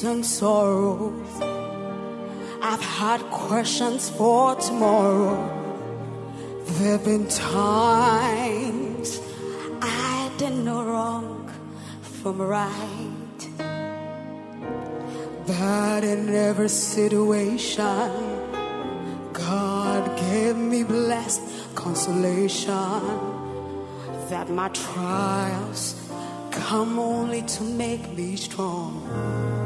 and sorrows. I've had questions for tomorrow. There have been times I didn't know wrong from right. But in every situation, God gave me blessed consolation that my trials come only to make me strong.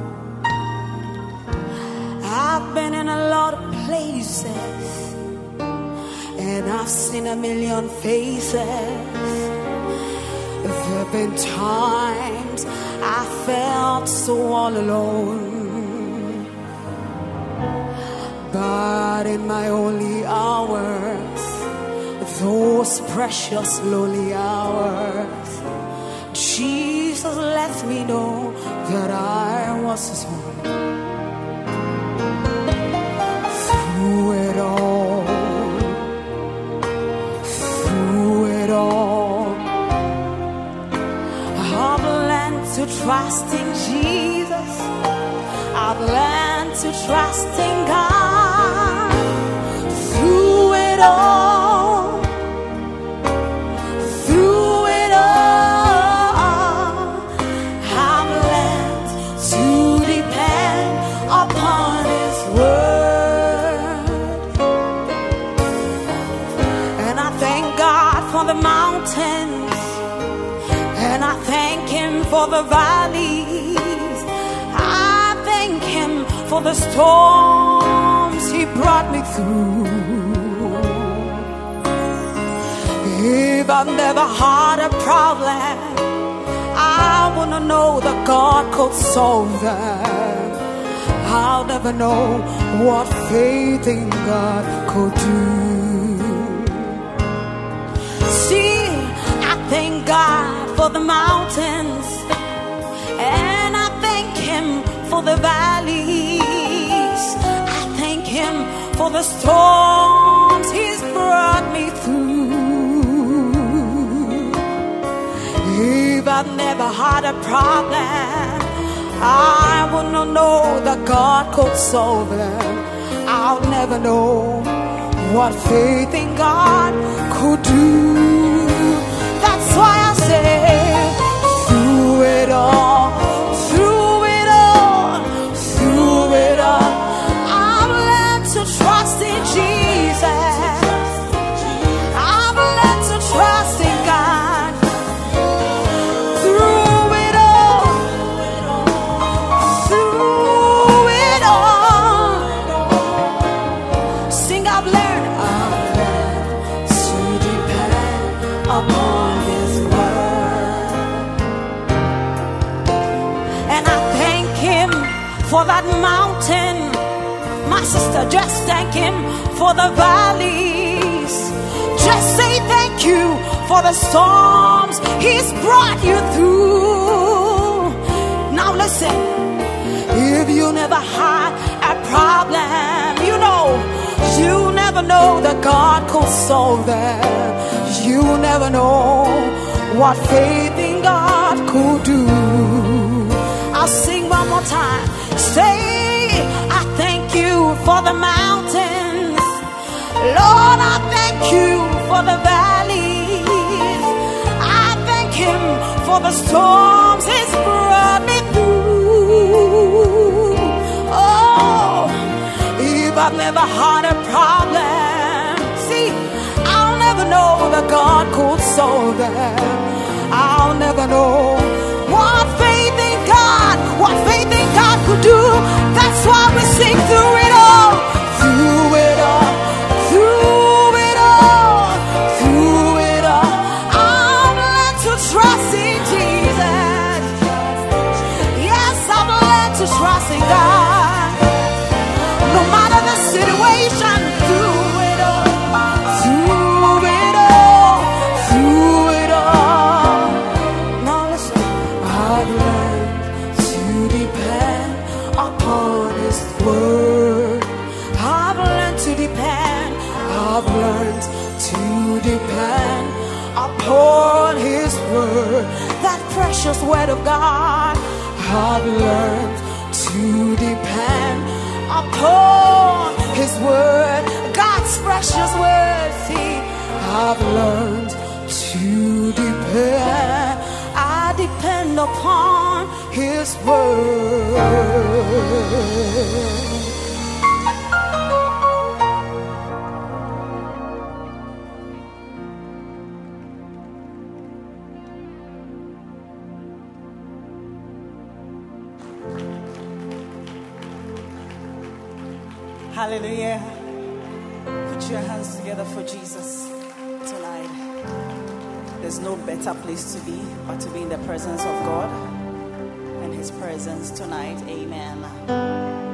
I've been in a lot of places and I've seen a million faces. There have been times I felt so all alone. But in my only hours, those precious lonely hours, Jesus let me know that I was his own. It all, through it all, I've learned to trust in Jesus. I've learned to trust in God. Through it all, The valleys. I thank Him for the storms He brought me through. If I've never had a problem, I wanna know that God could solve them. I'll never know what faith in God could do. See, I thank God for the mountains, for the valleys. I thank Him for the storms He's brought me through. If I've never had a problem, I wanna know that God could solve them. I'll never know what faith in God could do. That's why I say, through it all, Him for the valleys. Just say thank you for the storms He's brought you through. Now listen, if you never had a problem, you know, you never know that God could solve them. You never know what faith in God could do. I'll sing one more time. Say, for the mountains. Lord, I thank you for the valleys. I thank him for the storms he's brought me through. Oh, if I've never had a problem, see, I'll never know that God could solve them. I'll never know what faith in God, what faith could do. That's why we sing through it all, through it all. precious word of God, I've learned to depend upon His word, God's precious word. See, I've learned to depend. I depend upon His word. Hallelujah. Put your hands together for Jesus tonight. There's no better place to be but to be in the presence of God and His presence tonight. Amen.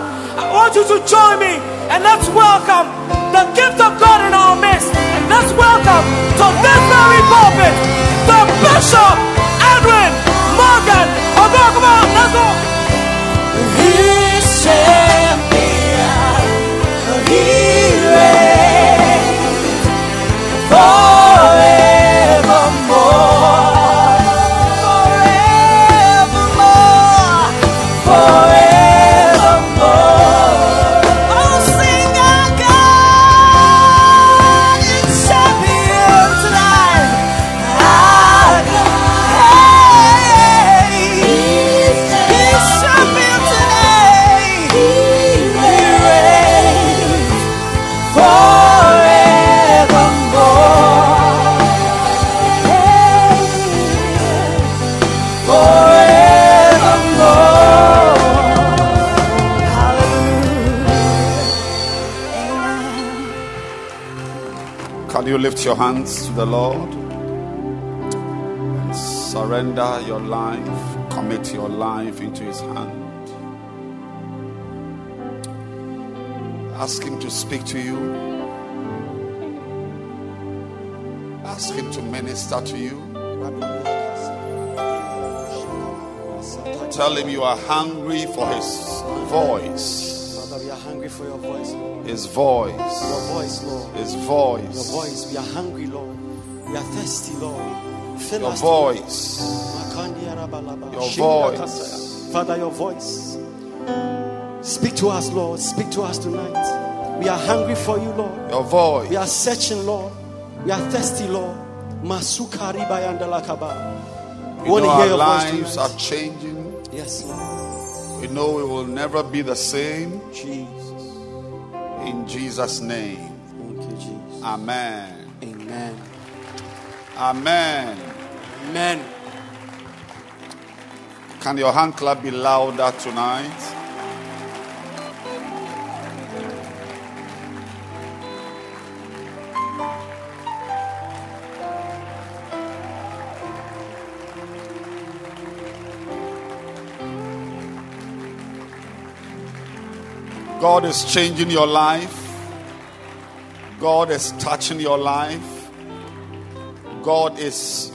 I want you to join me lift your hands to the Lord? And surrender your life, commit your life into His hand. Ask Him to speak to you, ask Him to minister to you. Tell Him you are hungry for His voice, His voice, Your voice, Lord. His voice. Your voice, voice. We are hungry, Lord. We are thirsty, Lord. Fill your us. voice. Your Your voice. Father, your voice. Speak to us, Lord. Speak to us tonight. We are hungry for you, Lord. Your voice. We are searching, Lord. We are thirsty, Lord. Masukari bayandalakaba. We want to hear our your voice lives tonight. are changing. Yes, Lord. We know we will never be the same. Jesus. In Jesus' name. Thank you, Jesus. Amen. Amen. Amen. Amen. Can your hand clap be louder tonight? God is changing your life. God is touching your life. God is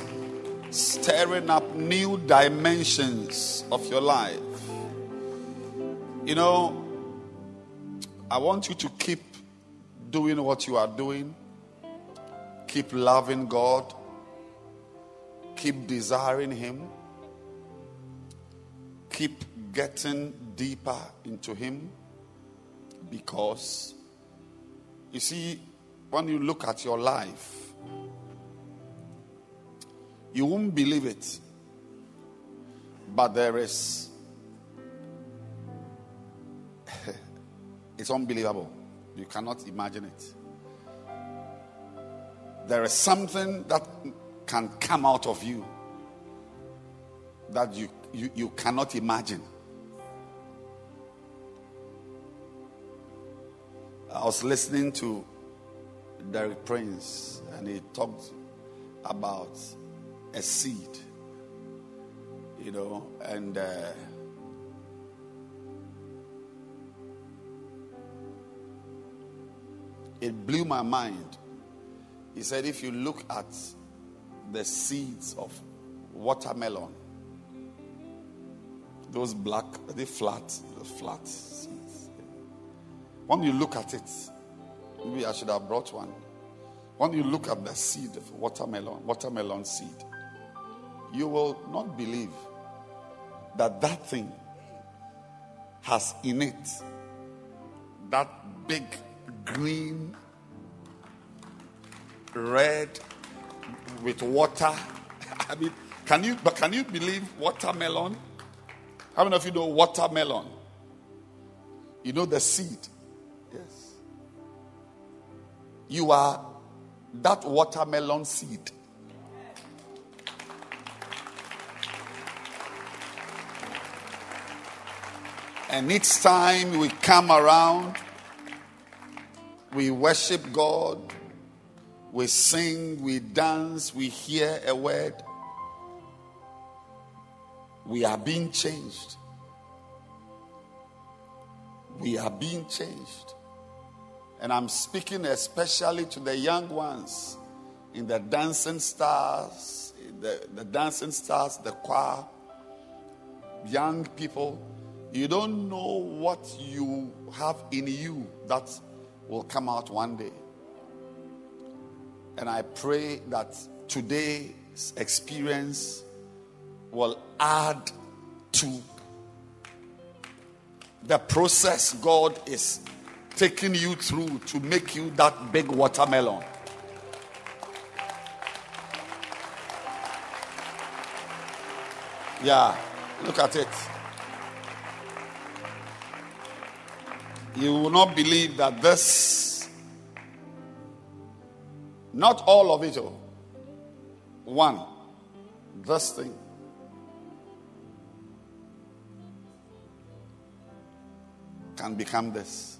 stirring up new dimensions of your life. You know, I want you to keep doing what you are doing, keep loving God, keep desiring Him, keep getting deeper into Him because you see, when you look at your life, you won't believe it. But there is, it's unbelievable. You cannot imagine it. There is something that can come out of you that you, you, you cannot imagine. I was listening to Derek Prince and he talked about a seed, you know, and uh, it blew my mind. He said, if you look at the seeds of watermelon, those black, they flat, the flat. When you look at it, maybe I should have brought one. When you look at the seed of watermelon, watermelon seed, you will not believe that that thing has in it that big green, red with water. I mean, can you but can you believe watermelon? How many of you know watermelon? You know the seed. You are that watermelon seed. And each time we come around, we worship God, we sing, we dance, we hear a word, we are being changed. We are being changed. And I'm speaking especially to the young ones in the dancing stars, the, the dancing stars, the choir, young people. You don't know what you have in you that will come out one day. And I pray that today's experience will add to the process God is taking you through to make you that big watermelon. Yeah, look at it. You will not believe that this, not all of it, oh, one, this thing can become this.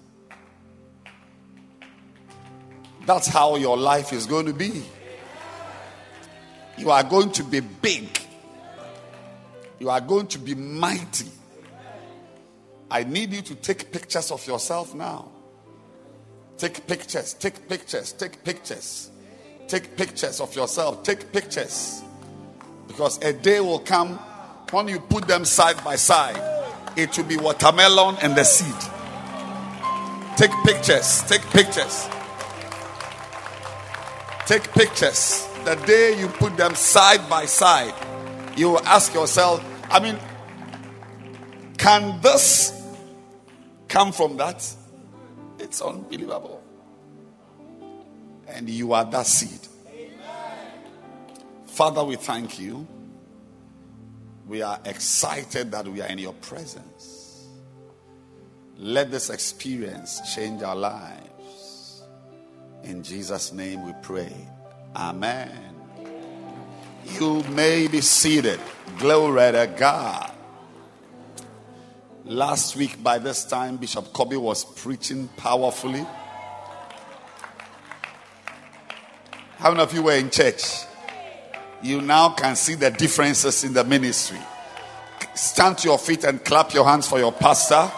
That's how your life is going to be. You are going to be big. You are going to be mighty. I need you to take pictures of yourself now. Take pictures, take pictures, take pictures. Take pictures of yourself, take pictures. Because a day will come when you put them side by side, it will be watermelon and the seed. Take pictures, take pictures. Take pictures. The day you put them side by side, you will ask yourself, I mean, can this come from that? It's unbelievable. And you are that seed. Father, we thank you. We are excited that we are in your presence. Let this experience change our lives. In Jesus' name we pray. Amen. You may be seated. Glory to God. Last week, by this time, Bishop Kobe was preaching powerfully. How many of you were in church? You now can see the differences in the ministry. Stand to your feet and clap your hands for your pastor.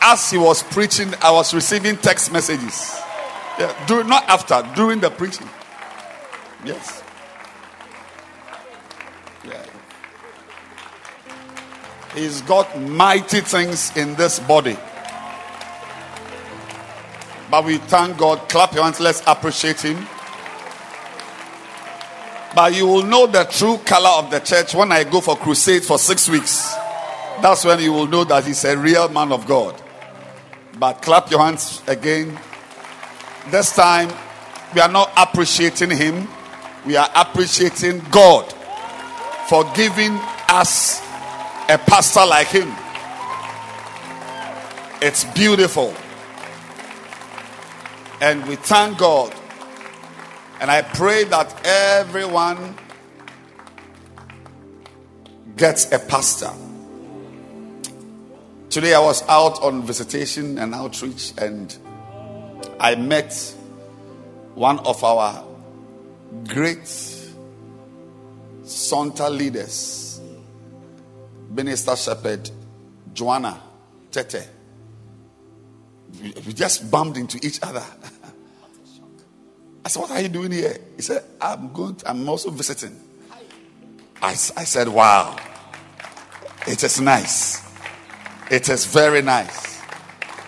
As he was preaching, I was receiving text messages. Yeah, not after, during the preaching. Yes. Yeah. He's got mighty things in this body. But we thank God. Clap your hands. Let's appreciate Him. But you will know the true color of the church when I go for crusade for six weeks. That's when you will know that he's a real man of God. But clap your hands again. This time, we are not appreciating him, we are appreciating God for giving us a pastor like him. It's beautiful. And we thank God. And I pray that everyone gets a pastor. Today I was out on visitation and outreach, and I met one of our great Santa leaders, Minister Shepherd Joanna Tete. We just bumped into each other. I said, What are you doing here? He said, I'm going, I'm also visiting. I, I said, Wow, it is nice. It is very nice.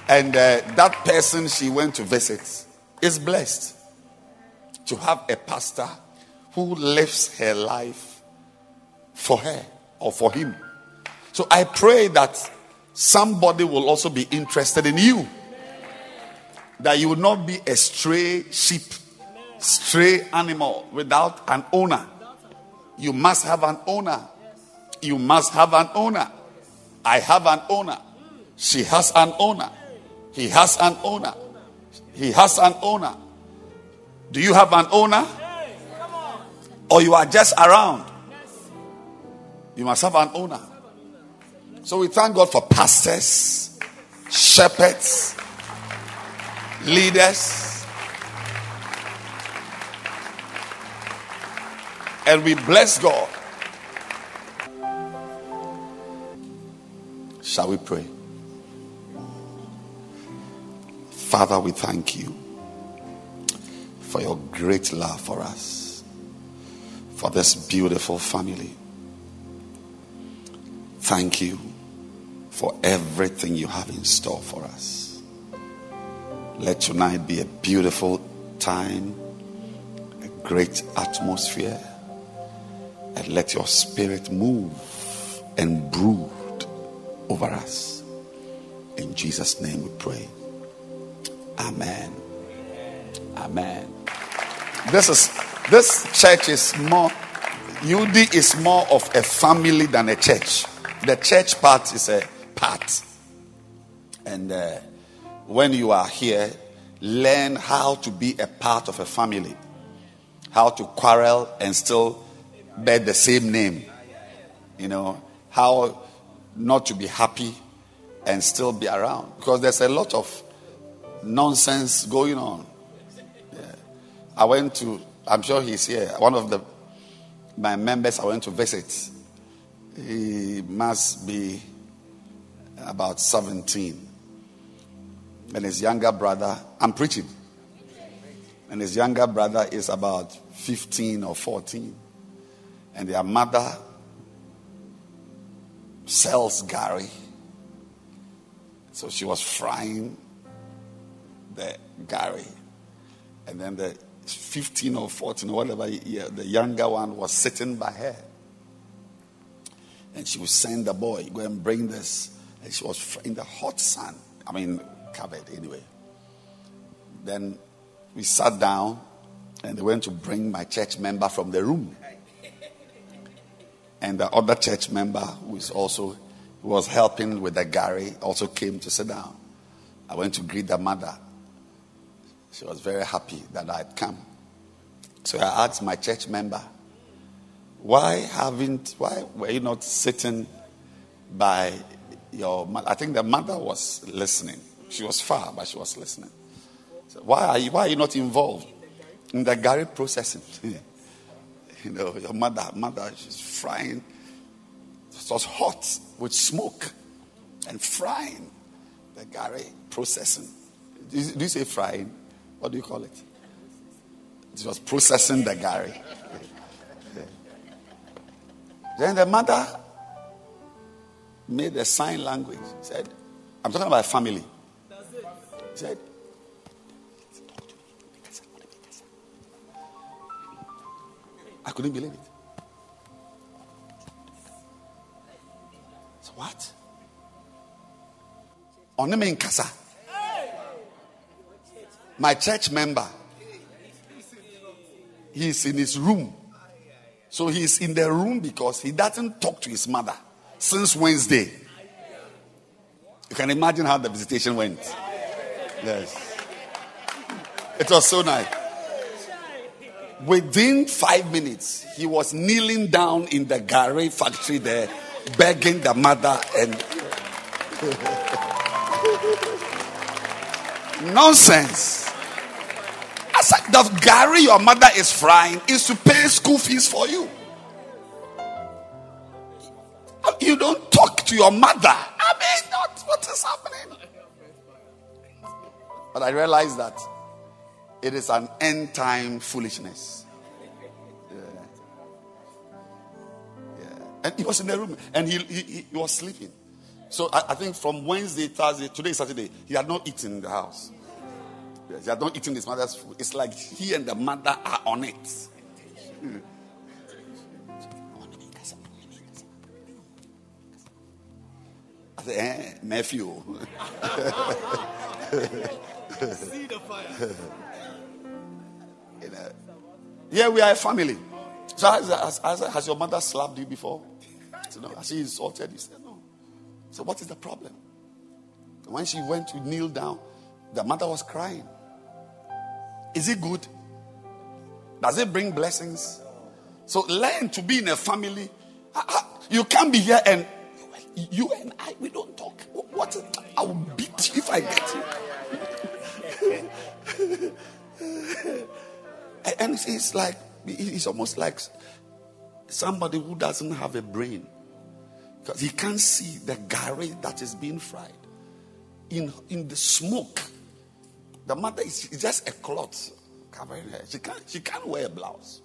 And uh, that person she went to visit is blessed to have a pastor who lives her life for her or for him. So I pray that somebody will also be interested in you. That you will not be a stray sheep, stray animal without an owner. You must have an owner. You must have an owner. I have an owner. She has an owner. He has an owner. He has an owner. Do you have an owner? Or you are just around? You must have an owner. So we thank God for pastors, shepherds, leaders. And we bless God Shall we pray? Father, we thank you for your great love for us, for this beautiful family. Thank you for everything you have in store for us. Let tonight be a beautiful time, a great atmosphere, and let your spirit move and brood over us. In Jesus' name we pray. Amen. Amen. This is this church is more UD is more of a family than a church. The church part is a part. And uh, when you are here, learn how to be a part of a family, how to quarrel and still bear the same name. You know, how not to be happy and still be around because there's a lot of nonsense going on. Yeah. I went to, I'm sure he's here, one of the my members I went to visit. He must be about 17. And his younger brother, I'm preaching. And his younger brother is about 15 or 14. And their mother sells gari. So she was frying the gari. And then the 15 or 14 or whatever year, the younger one was sitting by her. And she would send the boy, go and bring this. And she was in the hot sun. I mean, covered anyway. Then we sat down and they went to bring my church member from the room. And the other church member who is also who was helping with the gari also came to sit down. I went to greet the mother. She was very happy that I had come. So I asked my church member, why haven't why were you not sitting by your mother? I think the mother was listening. She was far, but she was listening. So why are you why are you not involved in the gari processing? You know, your mother, mother, she's frying. It was hot with smoke and frying the gari processing. Do you, say frying? What do you call it? It was processing the gari. Then the mother made a sign language. Said, I'm talking about family. Said, I couldn't believe it. So what? Oneme Nkasa. My church member. He's in his room. So he's in the room because he doesn't talk to his mother since Wednesday. You can imagine how the visitation went. Yes. It was so nice. Within five minutes, he was kneeling down in the gari factory there, begging the mother and. Nonsense. I said, the gari your mother is frying is to pay school fees for you. You don't talk to your mother. I mean, not what is happening. But I realized that it is an end time foolishness. Yeah. And he was in the room and he, he, he was sleeping. So I, I, think from Wednesday, Thursday, today, Saturday, he had not eaten in the house. Yes, he had not eaten his mother's food. It's like he and the mother are on it. I said, eh, Matthew. See the fire. Yeah, we are a family. So has, has, has your mother slapped you before? No. Has she insulted you? Said, no. So what is the problem? When she went to kneel down, the mother was crying. Is it good? Does it bring blessings? So learn to be in a family. You can't be here and you and I, we don't talk. What? I will beat you if I get you. And it's like, it's almost like somebody who doesn't have a brain. Because he can't see the gari that is being fried. In, in the smoke, the mother is just a cloth covering her. She can't, she can't wear a blouse.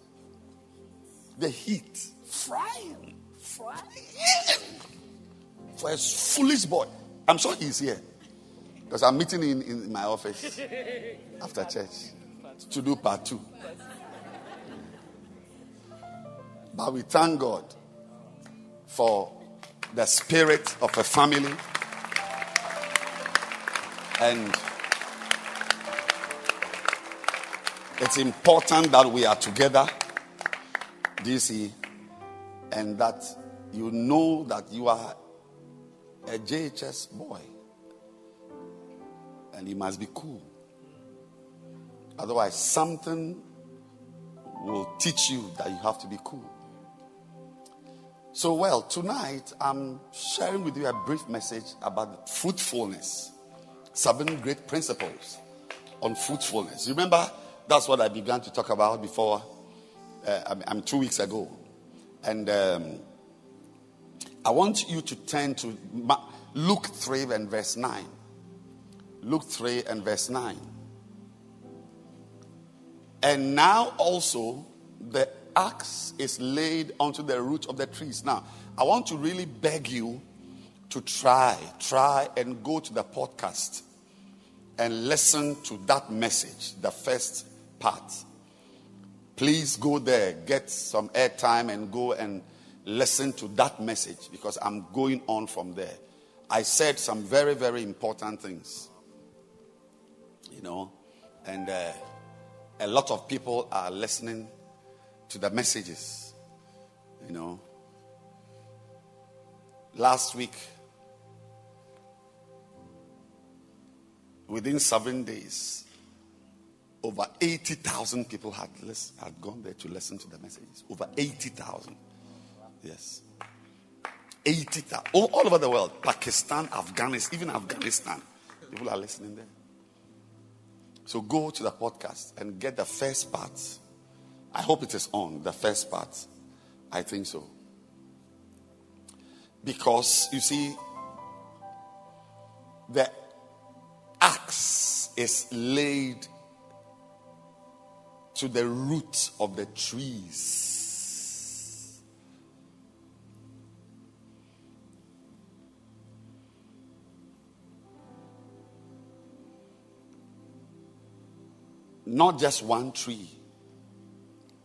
The heat, frying, frying. For a foolish boy. I'm sure he's here. Because I'm meeting in, in my office after church to do part two. But we thank God for the spirit of a family and it's important that we are together, DC, and that you know that you are a JHS boy and you must be cool. Otherwise, something will teach you that you have to be cool. So, well, tonight I'm sharing with you a brief message about fruitfulness. Seven great principles on fruitfulness. Remember, that's what I began to talk about before. Uh, I'm, two weeks ago. And um, I want you to turn to Luke 3 and verse 9. Luke 3 and verse 9. And now also the axe is laid onto the root of the trees. Now, I want to really beg you to try, try and go to the podcast and listen to that message, the first part. Please go there, get some airtime, and go and listen to that message because I'm going on from there. I said some very, very important things, you know, and uh, a lot of people are listening to the messages. You know, last week, within seven days, over 80,000 people had, had gone there to listen to the messages. Over 80,000. Yes. 80,000. All, all over the world. Pakistan, Afghanistan, even Afghanistan. People are listening there. So go to the podcast and get the first part. I hope it is on, the first part. I think so. Because, you see, the axe is laid to the root of the trees. Not just one tree,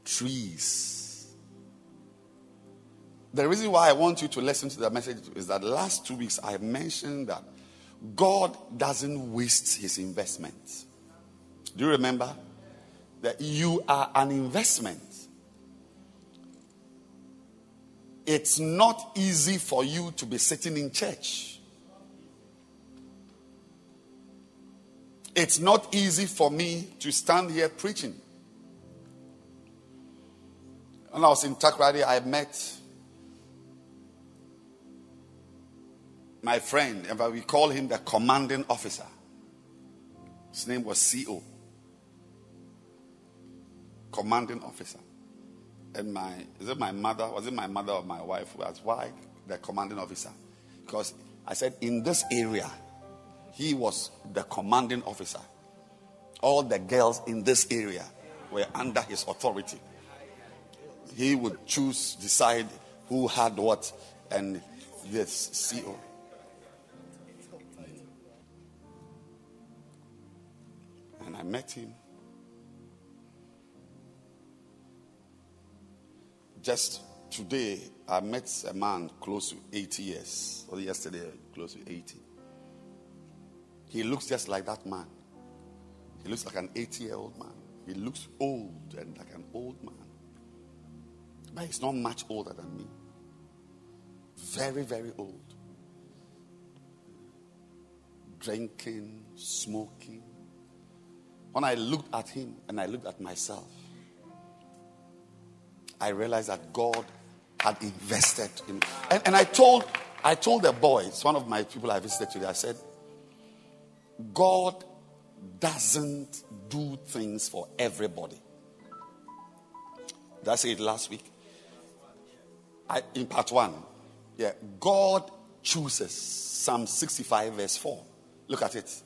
trees. The reason why I want you to listen to the message is that last two weeks I mentioned that God doesn't waste his investment. Do you remember that you are an investment? It's not easy for you to be sitting in church. It's not easy for me to stand here preaching. When I was in Takoradi, I met my friend, and we call him the commanding officer. His name was CO. Commanding officer. And my, is it my mother? Was it my mother or my wife asked why the commanding officer? Because I said, in this area, he was the commanding officer. All the girls in this area were under his authority. He would choose, decide who had what, and this CO. And I met him. Just today, I met a man close to 80 years, or yesterday, close to 80. He looks just like that man. He looks like an 80 year old man. He looks old and like an old man. But he's not much older than me. Very, very old. Drinking, smoking. When I looked at him and I looked at myself, I realized that God had invested in and, and I told I told the boys, one of my people I visited today, I said, God doesn't do things for everybody. Did I say it last week? I, in part one. Yeah. God chooses. Psalm 65, verse 4. Look at it.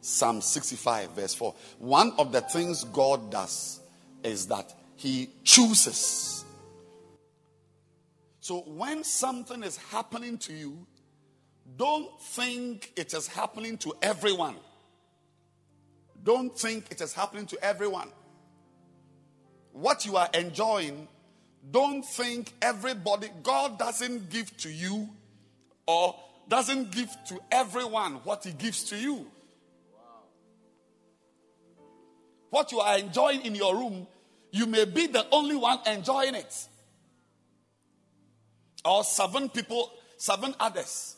Psalm 65, verse 4. One of the things God does is that He chooses. So when something is happening to you, don't think it is happening to everyone. Don't think it is happening to everyone. What you are enjoying, don't think everybody, God doesn't give to you or doesn't give to everyone what He gives to you. What you are enjoying in your room, you may be the only one enjoying it. Or seven people, seven others.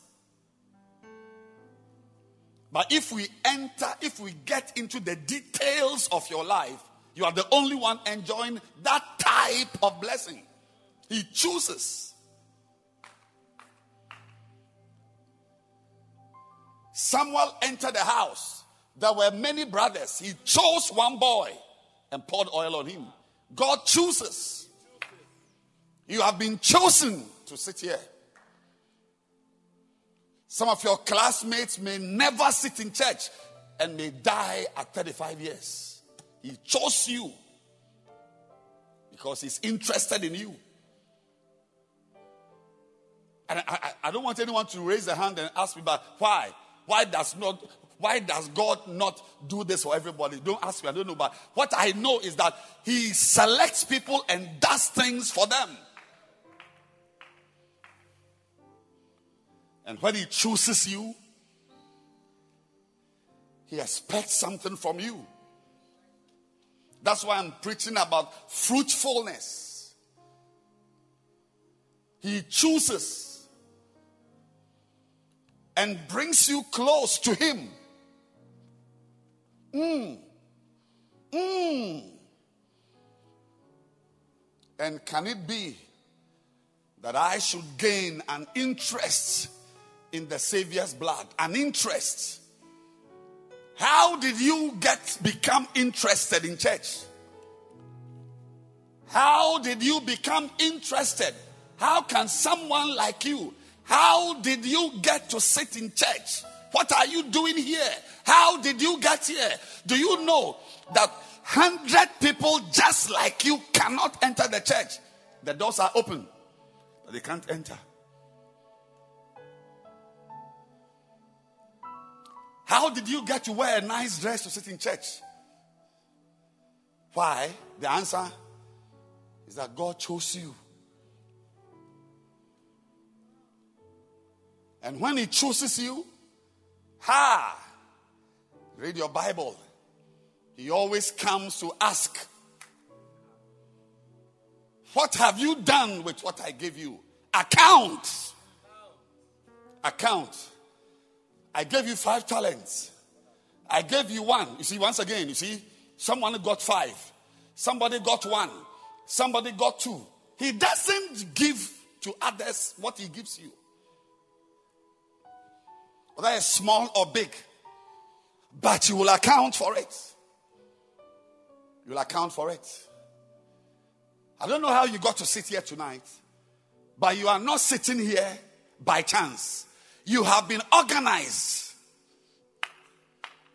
But if we enter, if we get into the details of your life, you are the only one enjoying that type of blessing. He chooses. Samuel entered the house. There were many brothers. He chose one boy and poured oil on him. God chooses. You have been chosen to sit here. Some of your classmates may never sit in church and may die at 35 years. He chose you because he's interested in you. And I, I, I, don't want anyone to raise their hand and ask me, but why? Why does not why does God not do this for everybody? Don't ask me, I don't know. But what I know is that He selects people and does things for them. And when He chooses you, He expects something from you. That's why I'm preaching about fruitfulness. He chooses and brings you close to Him. Mm. Mm. And can it be that I should gain an interest in the Savior's blood, an interest. How did you get become interested in church? How did you become interested? How can someone like you, how did you get to sit in church? What are you doing here? How did you get here? Do you know that 100 people just like you cannot enter the church? The doors are open, but they can't enter. How did you get to wear a nice dress to sit in church? Why? The answer is that God chose you. And when He chooses you, Ha! Read your Bible. He always comes to ask, What have you done with what I gave you? Account. Account. I gave you five talents. I gave you one. You see, once again, you see, someone got five, somebody got one, somebody got two. He doesn't give to others what he gives you, whether it's small or big, but you will account for it. You'll account for it. I don't know how you got to sit here tonight, but you are not sitting here by chance. You have been organized.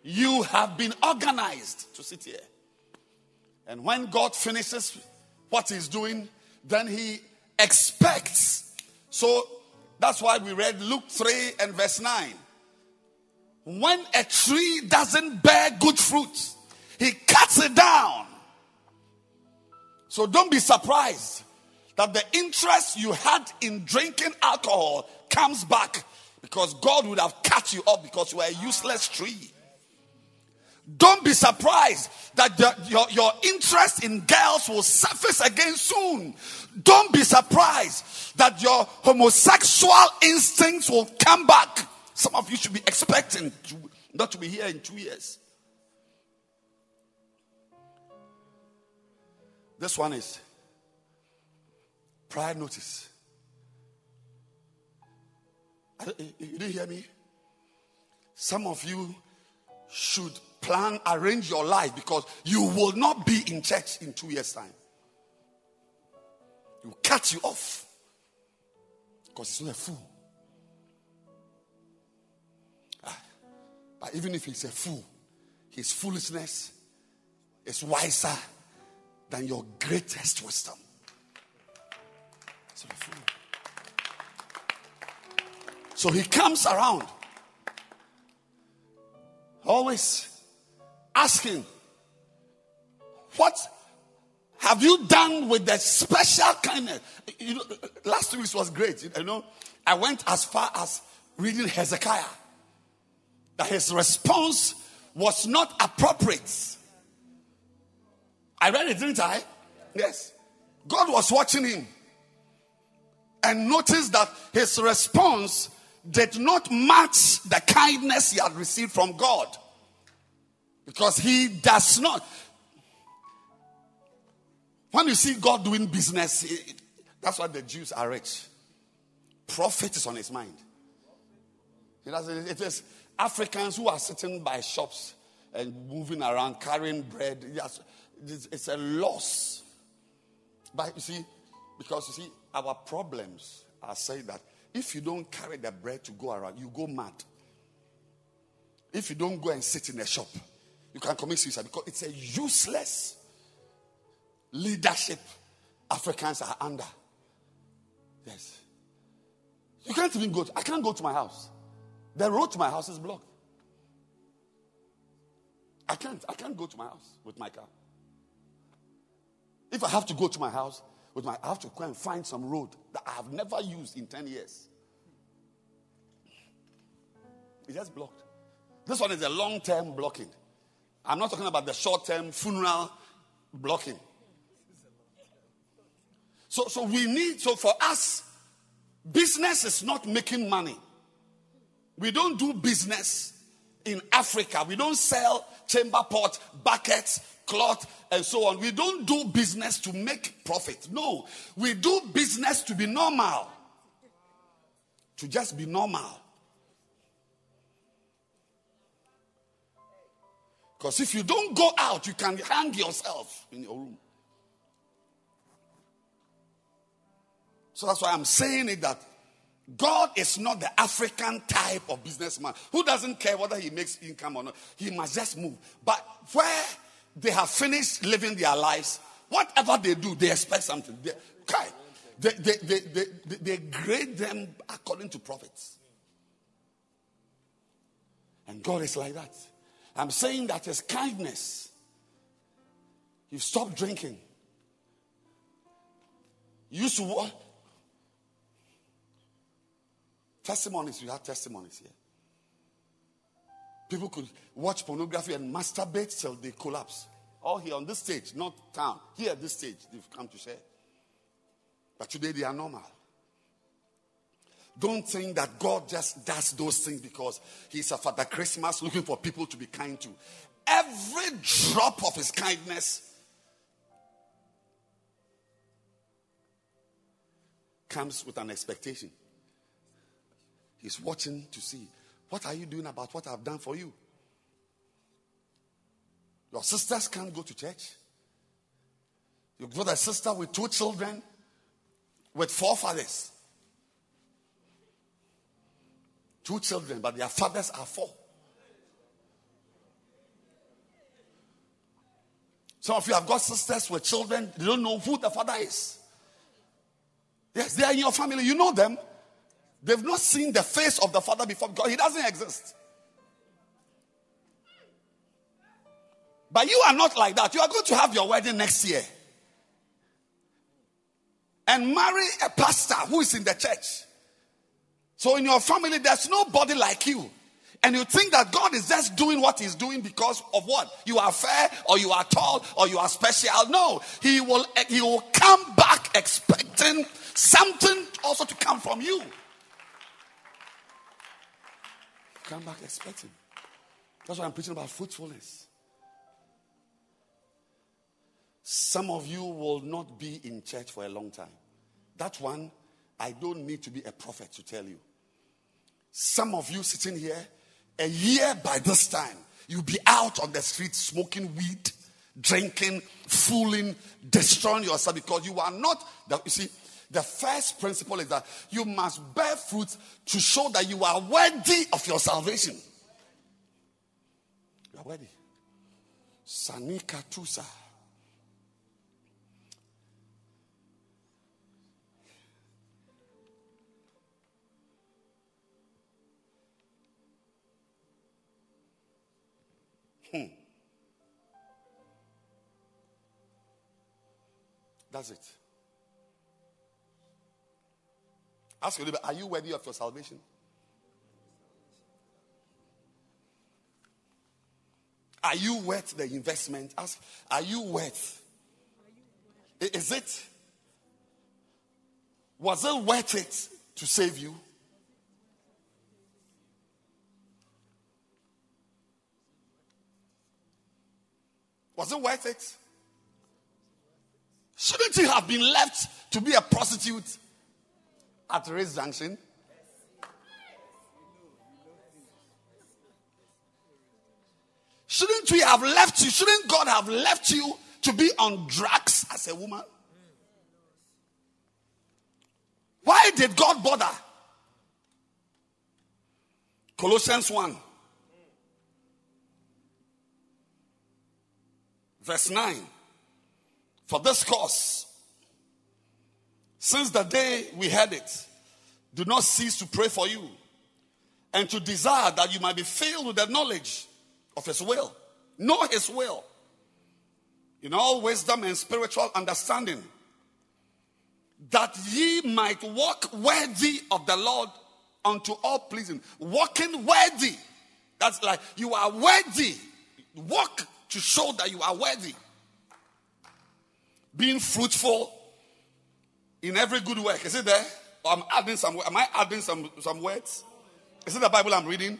You have been organized to sit here. And when God finishes what He's doing, then He expects. So that's why we read Luke 3 and verse 9. When a tree doesn't bear good fruit, He cuts it down. So don't be surprised that the interest you had in drinking alcohol comes back because God would have cut you off because you were a useless tree. Don't be surprised that the, your, your interest in girls will surface again soon. Don't be surprised that your homosexual instincts will come back. Some of you should be expecting to, not to be here in two years. This one is prior notice. You didn't hear me? Some of you should plan, arrange your life because you will not be in church in two years' time. You cut you off because he's not a fool. Ah, but even if he's a fool, his foolishness is wiser than your greatest wisdom. So, so he comes around, always asking, What have you done with the special kindness? You know, last week was great. You know, I went as far as reading Hezekiah, that his response was not appropriate. I read it, didn't I? Yes. God was watching him and noticed that his response did not match the kindness he had received from God. Because he does not. When you see God doing business, that's why the Jews are rich. Profit is on his mind. It is Africans who are sitting by shops and moving around carrying bread. Yes, it's a loss. But you see, because you see, our problems are saying that if you don't carry the bread to go around, you go mad. If you don't go and sit in a shop, you can commit suicide because it's a useless leadership Africans are under. Yes. You can't even go to, I can't go to my house. The road to my house is blocked. I can't. I can't go to my house with my car. If I have to go to my house with my, I have to go and find some road that I have never used in 10 years. It's just blocked. This one is a long term blocking. I'm not talking about the short term funeral blocking. So, so we need, so for us, business is not making money. We don't do business in Africa. We don't sell chamber pot, buckets, cloth, and so on. We don't do business to make profit. No, we do business to be normal. To just be normal. Because if you don't go out, you can hang yourself in your room. So that's why I'm saying it that God is not the African type of businessman who doesn't care whether he makes income or not. He must just move. But where they have finished living their lives, whatever they do, they expect something. They, they, they, they, they, they grade them according to profits. And God is like that. I'm saying that is kindness. You stop drinking. You used to what? Testimonies, you have testimonies here. People could watch pornography and masturbate till they collapse. All here on this stage, not town. Here at this stage, they've come to share. But today they are normal. Don't think that God just does those things because He's a Father Christmas looking for people to be kind to. Every drop of His kindness comes with an expectation. He's watching to see what are you doing about what I've done for you? Your sisters can't go to church. Your brother sister with two children, with four fathers. Two children, but their fathers are four. Some of you have got sisters with children, they don't know who the father is. Yes, they are in your family, you know them. They've not seen the face of the father before because he doesn't exist. But you are not like that. You are going to have your wedding next year and marry a pastor who is in the church. So in your family, there's nobody like you. And you think that God is just doing what He's doing because of what? You are fair or you are tall or you are special. No, He will, he will come back expecting something also to come from you. Come back expecting. That's why I'm preaching about fruitfulness. Some of you will not be in church for a long time. That one, I don't need to be a prophet to tell you. Some of you sitting here, a year by this time, you'll be out on the street smoking weed, drinking, fooling, destroying yourself because you are not, you see, the first principle is that you must bear fruit to show that you are worthy of your salvation. You are worthy. Sanika Tusa. Hmm. That's it. Ask your neighbor, are you worthy of your salvation? Are you worth the investment? Ask, are you worth? Is it? Was it worth it to save you? Was it worth it? Shouldn't you have been left to be a prostitute at Race Junction? Shouldn't we have left you? Shouldn't God have left you to be on drugs as a woman? Why did God bother? Colossians 1, verse 9. For this cause, since the day we heard it, do not cease to pray for you and to desire that you might be filled with the knowledge of His will. Know His will in all wisdom and spiritual understanding, that ye might walk worthy of the Lord unto all pleasing. Walking worthy. That's like you are worthy. Walk to show that you are worthy. Being fruitful in every good work. Is it there? Or I'm adding some. Am I adding some some words? Is it the Bible I'm reading?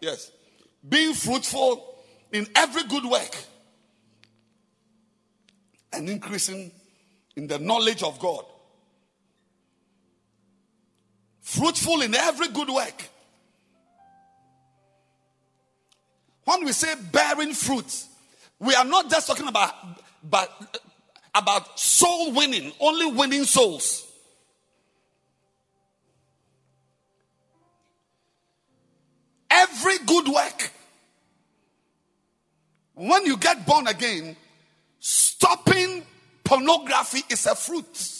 Yes. Being fruitful in every good work and increasing in the knowledge of God. Fruitful in every good work. When we say bearing fruit, we are not just talking about but about soul winning, only winning souls. Every good work, when you get born again, stopping pornography is a fruit.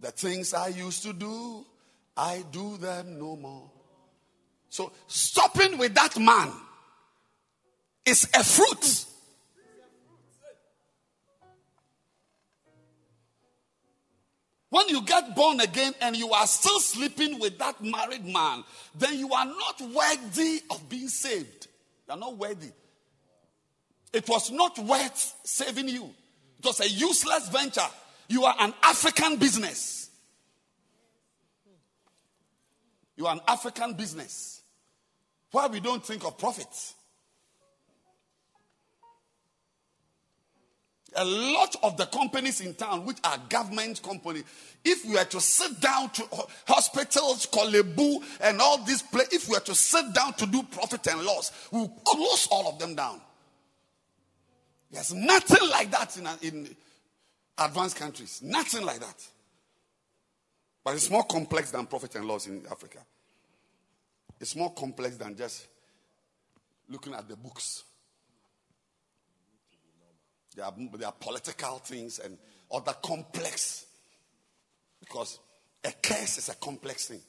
The things I used to do, I do them no more. So stopping with that man is a fruit. When you get born again and you are still sleeping with that married man, then you are not worthy of being saved. You are not worthy. It was not worth saving you. It was a useless venture. You are an African business. You are an African business. Why we don't think of profits? A lot of the companies in town, which are government companies, if we were to sit down to hospitals, Korle Bu, and all these places, if we were to sit down to do profit and loss, we will close all of them down. There's nothing like that in, in advanced countries. Nothing like that. But it's more complex than profit and loss in Africa. It's more complex than just looking at the books. There are, there are political things and other complex. Because a curse is a complex thing.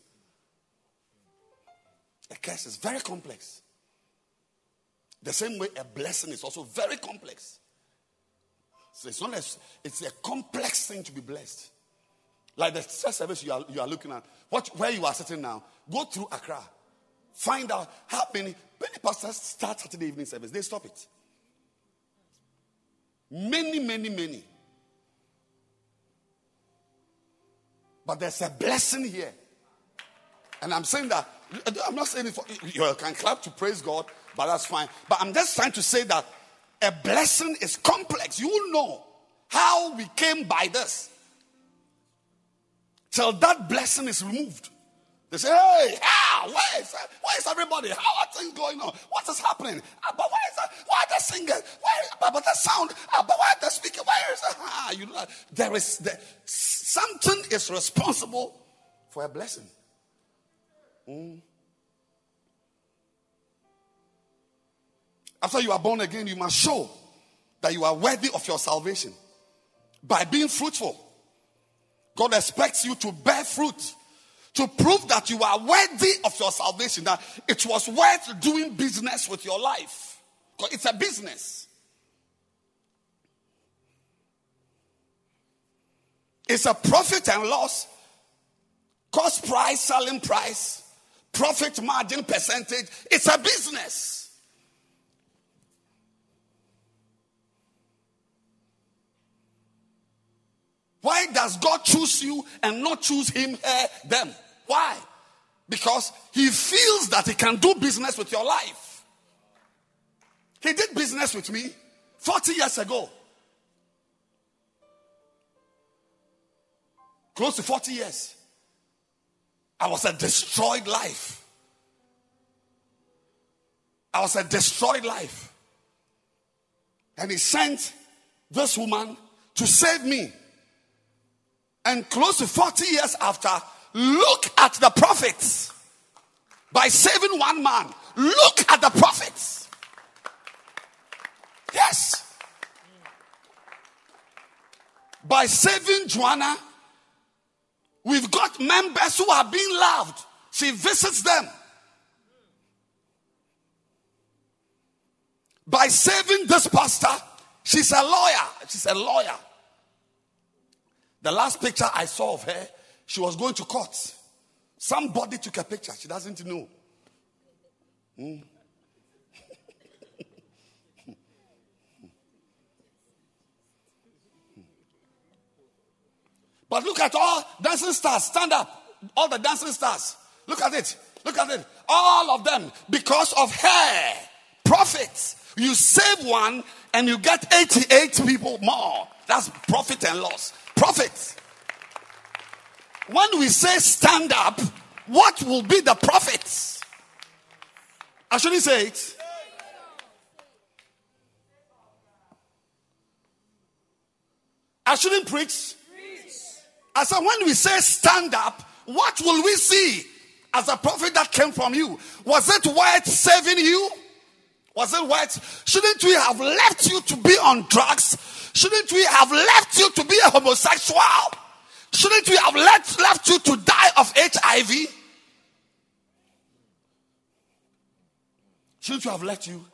A curse is very complex. The same way a blessing is also very complex. So it's not a, it's a complex thing to be blessed. Like the church service you are, you are looking at, what, where you are sitting now, go through Accra. Find out how many, many pastors start Saturday evening service. They stop it. Many, many, many. But there's a blessing here. And I'm saying that, I'm not saying it for, you can clap to praise God, but that's fine. But I'm just trying to say that a blessing is complex. You will know how we came by this. Till that blessing is removed. They say, hey, ah, where is, where is everybody? How are things going on? What is happening? Ah, but why is that? Why are the singers? Why, but, but the sound? Ah, but why are the speaker? Where is that? Ah, you know, there is, the, something is responsible for a blessing. Mm. After you are born again, you must show that you are worthy of your salvation by being fruitful. God expects you to bear fruit to prove that you are worthy of your salvation, that it was worth doing business with your life. Because it's a business. It's a profit and loss, cost price, selling price, profit margin percentage. It's a business. Why does God choose you and not choose him, her, them? Why? Because he feels that he can do business with your life. He did business with me 40 years ago. Close to 40 years. I was a destroyed life. I was a destroyed life. And he sent this woman to save me. And close to 40 years after, Look at the profits. By saving one man, look at the profits. Yes. By saving Joanna, we've got members who are being loved. She visits them. By saving this pastor, she's a lawyer. She's a lawyer. The last picture I saw of her, she was going to court. Somebody took a picture. She doesn't know. Hmm. but look at all dancing stars. Stand up. All the dancing stars. Look at it. Look at it. All of them because of her. Profits. You save one and you get 88 people more. That's profit and loss. Profit. When we say stand up, what will be the profits? I shouldn't say it. I shouldn't preach. I said, when we say stand up, what will we see as a profit that came from you? Was it worth saving you? Was it worth? Shouldn't we have left you to be on drugs? Shouldn't we have left you to be a homosexual? Shouldn't we have left, left you to die of HIV? Shouldn't we have left you?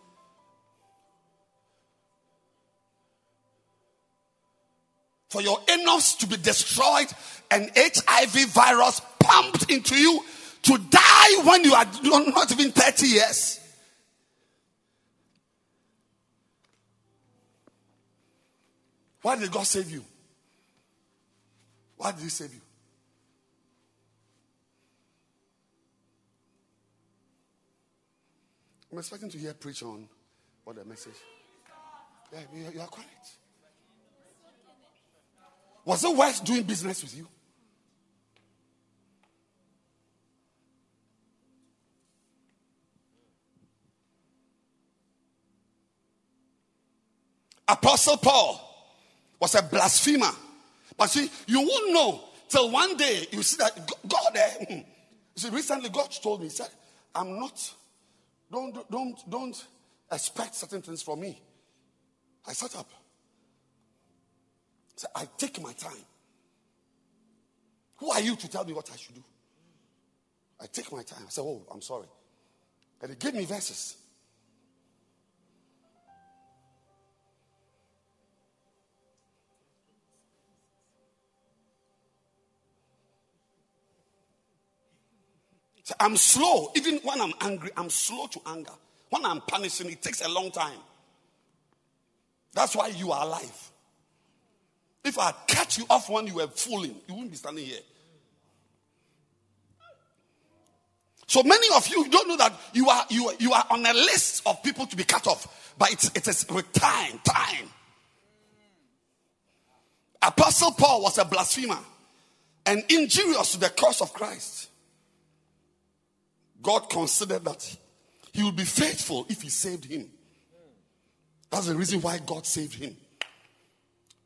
for your anus to be destroyed and HIV virus pumped into you to die when you are not even 30 years. Why did God save you? Why did He save you? I'm expecting to hear preach on what the message. Yeah, you are correct. Was it worth doing business with you? Apostle Paul was a blasphemer. But see, you won't know till one day you see that God. Uh, see, recently God told me, He said, I'm not, don't, don't, don't expect certain things from me. I sat up. So I take my time. Who are you to tell me what I should do? I take my time. I said, Oh, I'm sorry. And he gave me verses. So I'm slow. Even when I'm angry, I'm slow to anger. When I'm punishing, it takes a long time. That's why you are alive. If I catch you off when you were fooling, you wouldn't be standing here. So many of you don't know that you are you, you are on a list of people to be cut off, but it's it is with time, time. Apostle Paul was a blasphemer and injurious to the cause of Christ. God considered that he would be faithful if he saved him. That's the reason why God saved him.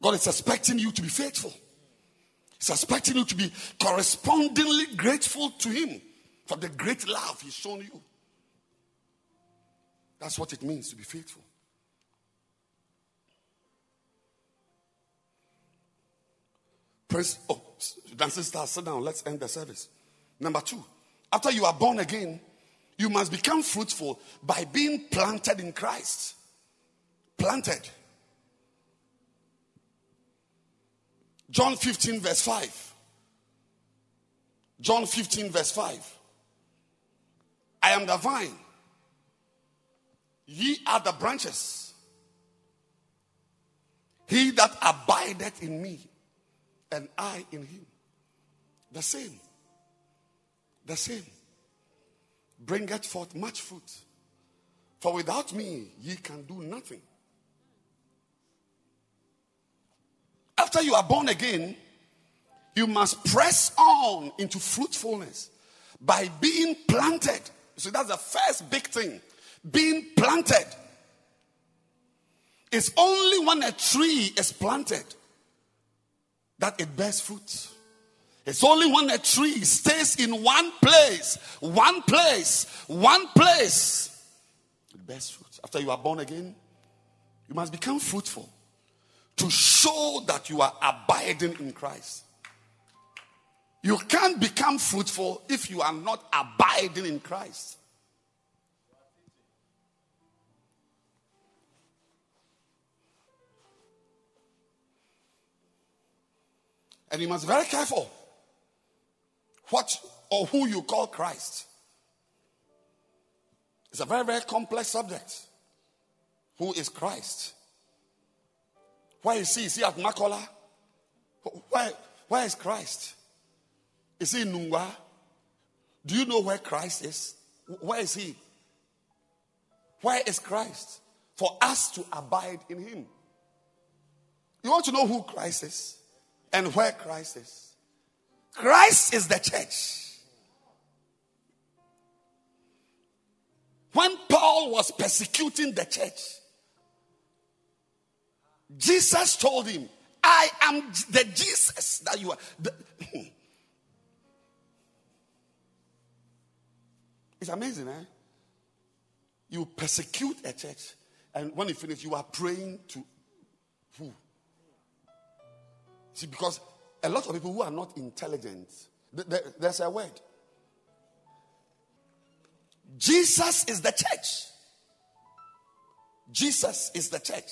God is expecting you to be faithful. He's expecting you to be correspondingly grateful to Him for the great love He's shown you. That's what it means to be faithful. Praise. Oh, dancing stars, sit down. Let's end the service. Number two, after you are born again, you must become fruitful by being planted in Christ. Planted. John 15, verse 5. John 15, verse 5. I am the vine, ye are the branches. He that abideth in me, and I in him. The same. The same. Bringeth forth much fruit. For without me, ye can do nothing. After you are born again, you must press on into fruitfulness by being planted. So that's the first big thing. Being planted. It's only when a tree is planted that it bears fruit. It's only when a tree stays in one place, one place, one place, it bears fruit. After you are born again, you must become fruitful to show that you are abiding in Christ. You can't become fruitful if you are not abiding in Christ. And you must be very careful what or who you call Christ. It's a very, very complex subject. Who is Christ? Where is he? Is he at Makola? Where, where is Christ? Is he in Nungwa? Do you know where Christ is? Where is he? Where is Christ? For us to abide in him. You want to know who Christ is and where Christ is? Christ is the church. When Paul was persecuting the church, Jesus told him, I am the Jesus that you are. It's amazing, eh? You persecute a church, and when you finish, you are praying to who? See, because a lot of people who are not intelligent, there's a word. Jesus is the church. Jesus is the church.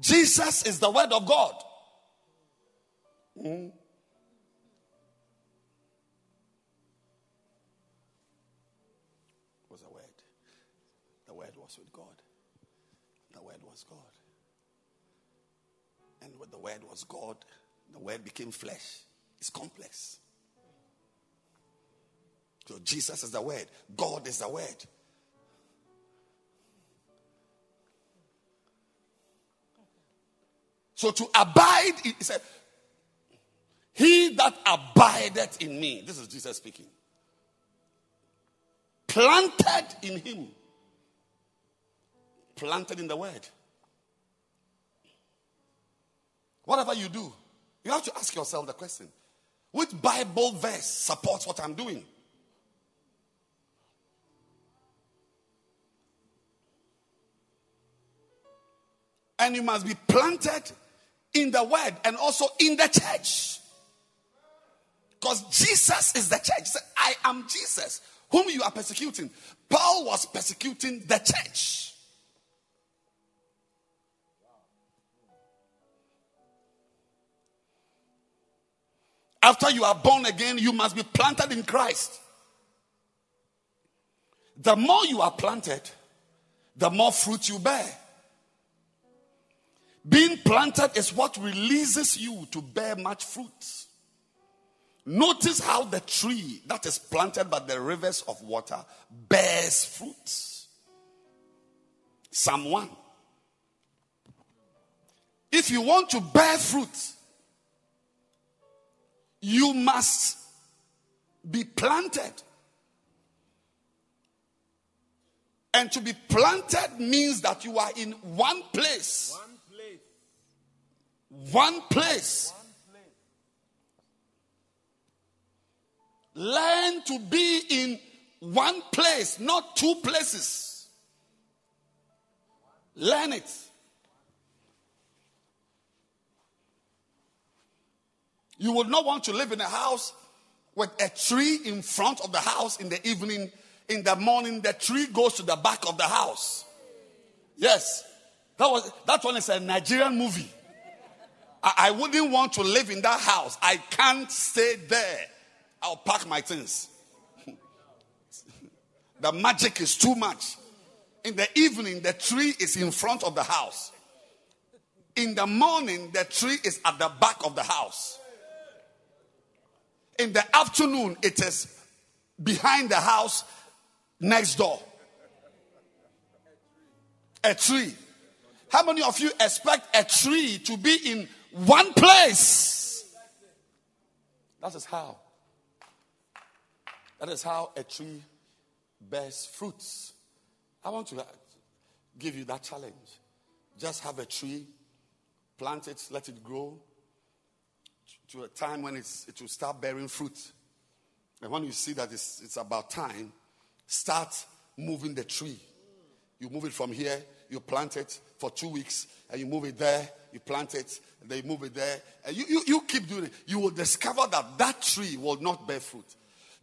Jesus is the word of God. Mm. Was God. And when the word was God, the word became flesh. It's complex. So Jesus is the word, God is the word. So to abide, he said, He that abideth in me, this is Jesus speaking, planted in him, planted in the word. Whatever you do, you have to ask yourself the question which Bible verse supports what I'm doing? And you must be planted in the word and also in the church. Because Jesus is the church. I am Jesus, whom you are persecuting. Paul was persecuting the church. After you are born again, you must be planted in Christ. The more you are planted, the more fruit you bear. Being planted is what releases you to bear much fruit. Notice how the tree that is planted by the rivers of water bears fruit. Psalm 1. If you want to bear fruit, you must be planted. And to be planted means that you are in one place. One place. One place. Learn to be in one place, not two places. Learn it. You would not want to live in a house with a tree in front of the house in the evening. In the morning, the tree goes to the back of the house. Yes. That was that one is a Nigerian movie. I, I wouldn't want to live in that house. I can't stay there. I'll pack my things. the magic is too much. In the evening, the tree is in front of the house. In the morning, the tree is at the back of the house. In the afternoon, it is behind the house next door. A tree. How many of you expect a tree to be in one place. That is how. That is how a tree bears fruits. I want to give you that challenge. Just have a tree, plant it, let it grow to a time when it will start bearing fruit. And when you see that it's, it's about time, start moving the tree. You move it from here, you plant it for two weeks, and you move it there, you plant it, they move it there, and you, you, you keep doing it. You will discover that that tree will not bear fruit.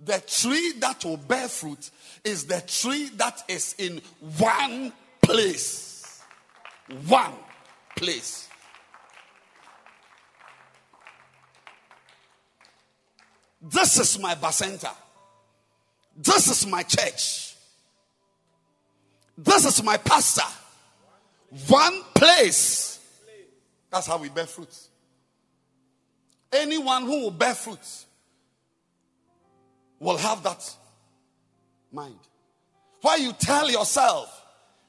The tree that will bear fruit is the tree that is in one place. One place. This is my bacenta. This is my church. This is my pastor. One place. That's how we bear fruit. Anyone who will bear fruit will have that mind. Why you tell yourself,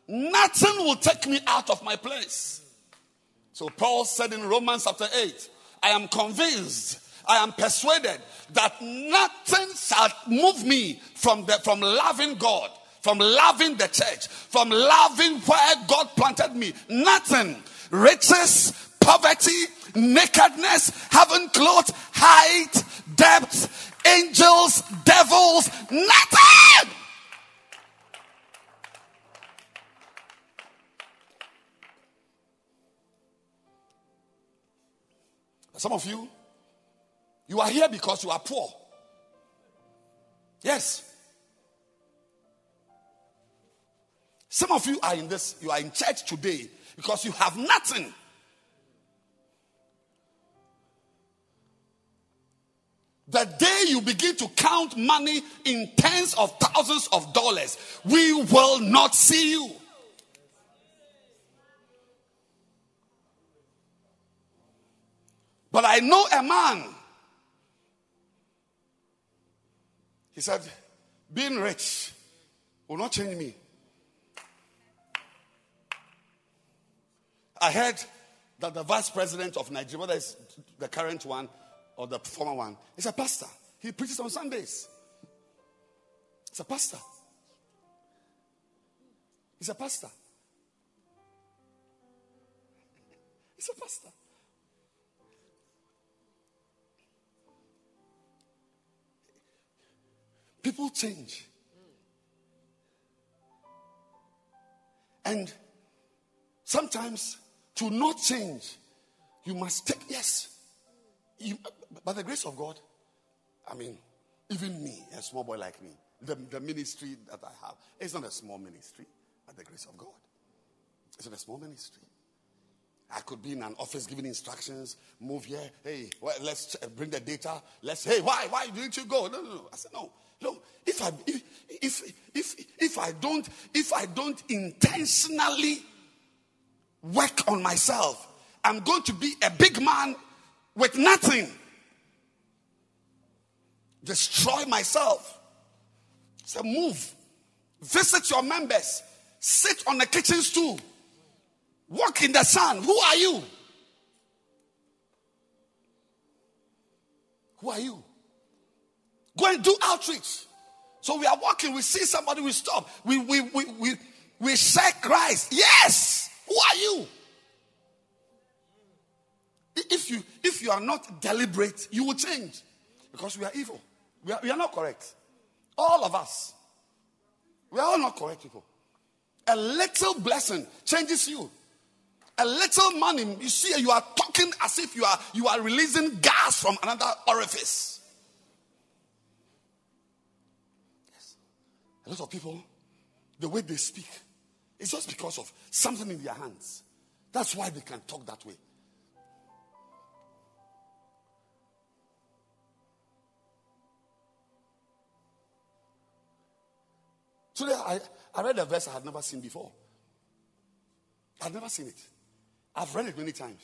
nothing will take me out of my place. So Paul said in Romans chapter 8, I am convinced, I am persuaded that nothing shall move me from, the, from loving God, from loving the church, from loving where God planted me. Nothing. Riches, poverty, nakedness, heaven clothes, height, depth, angels, devils, nothing. Some of you, you are here because you are poor. Yes. Some of you are in this, you are in church today because you have nothing. The day you begin to count money in tens of thousands of dollars, we will not see you. But I know a man He said, being rich will not change me. I heard that the vice president of Nigeria, whether it's the current one or the former one, is a pastor. He preaches on Sundays. He's a pastor. He's a pastor. He's a pastor. People change. And sometimes to not change, you must take, yes. You, by the grace of God, I mean, even me, a small boy like me, the, the ministry that I have, it's not a small ministry by the grace of God. It's not a small ministry. I could be in an office giving instructions, move here, hey, well, let's bring the data, let's, hey, why, why didn't you go? No, no, no. I said, no, no. If I, if, if, if, if I don't, if I don't intentionally work on myself. I'm going to be a big man with nothing. Destroy myself. So move. Visit your members. Sit on the kitchen stool. Walk in the sun. Who are you? Who are you? Go and do outreach. So we are walking, we see somebody, we stop. We we we we, we share Christ. Yes. Who are you? If you if you are not deliberate, you will change. Because we are evil. We are, we are not correct. All of us. We are all not correct people. A little blessing changes you. A little money, you see, you are talking as if you are you are releasing gas from another orifice. A lot of people, the way they speak, it's just because of something in their hands. That's why they can talk that way. Today, I, I read a verse I had never seen before. I've never seen it. I've read it many times.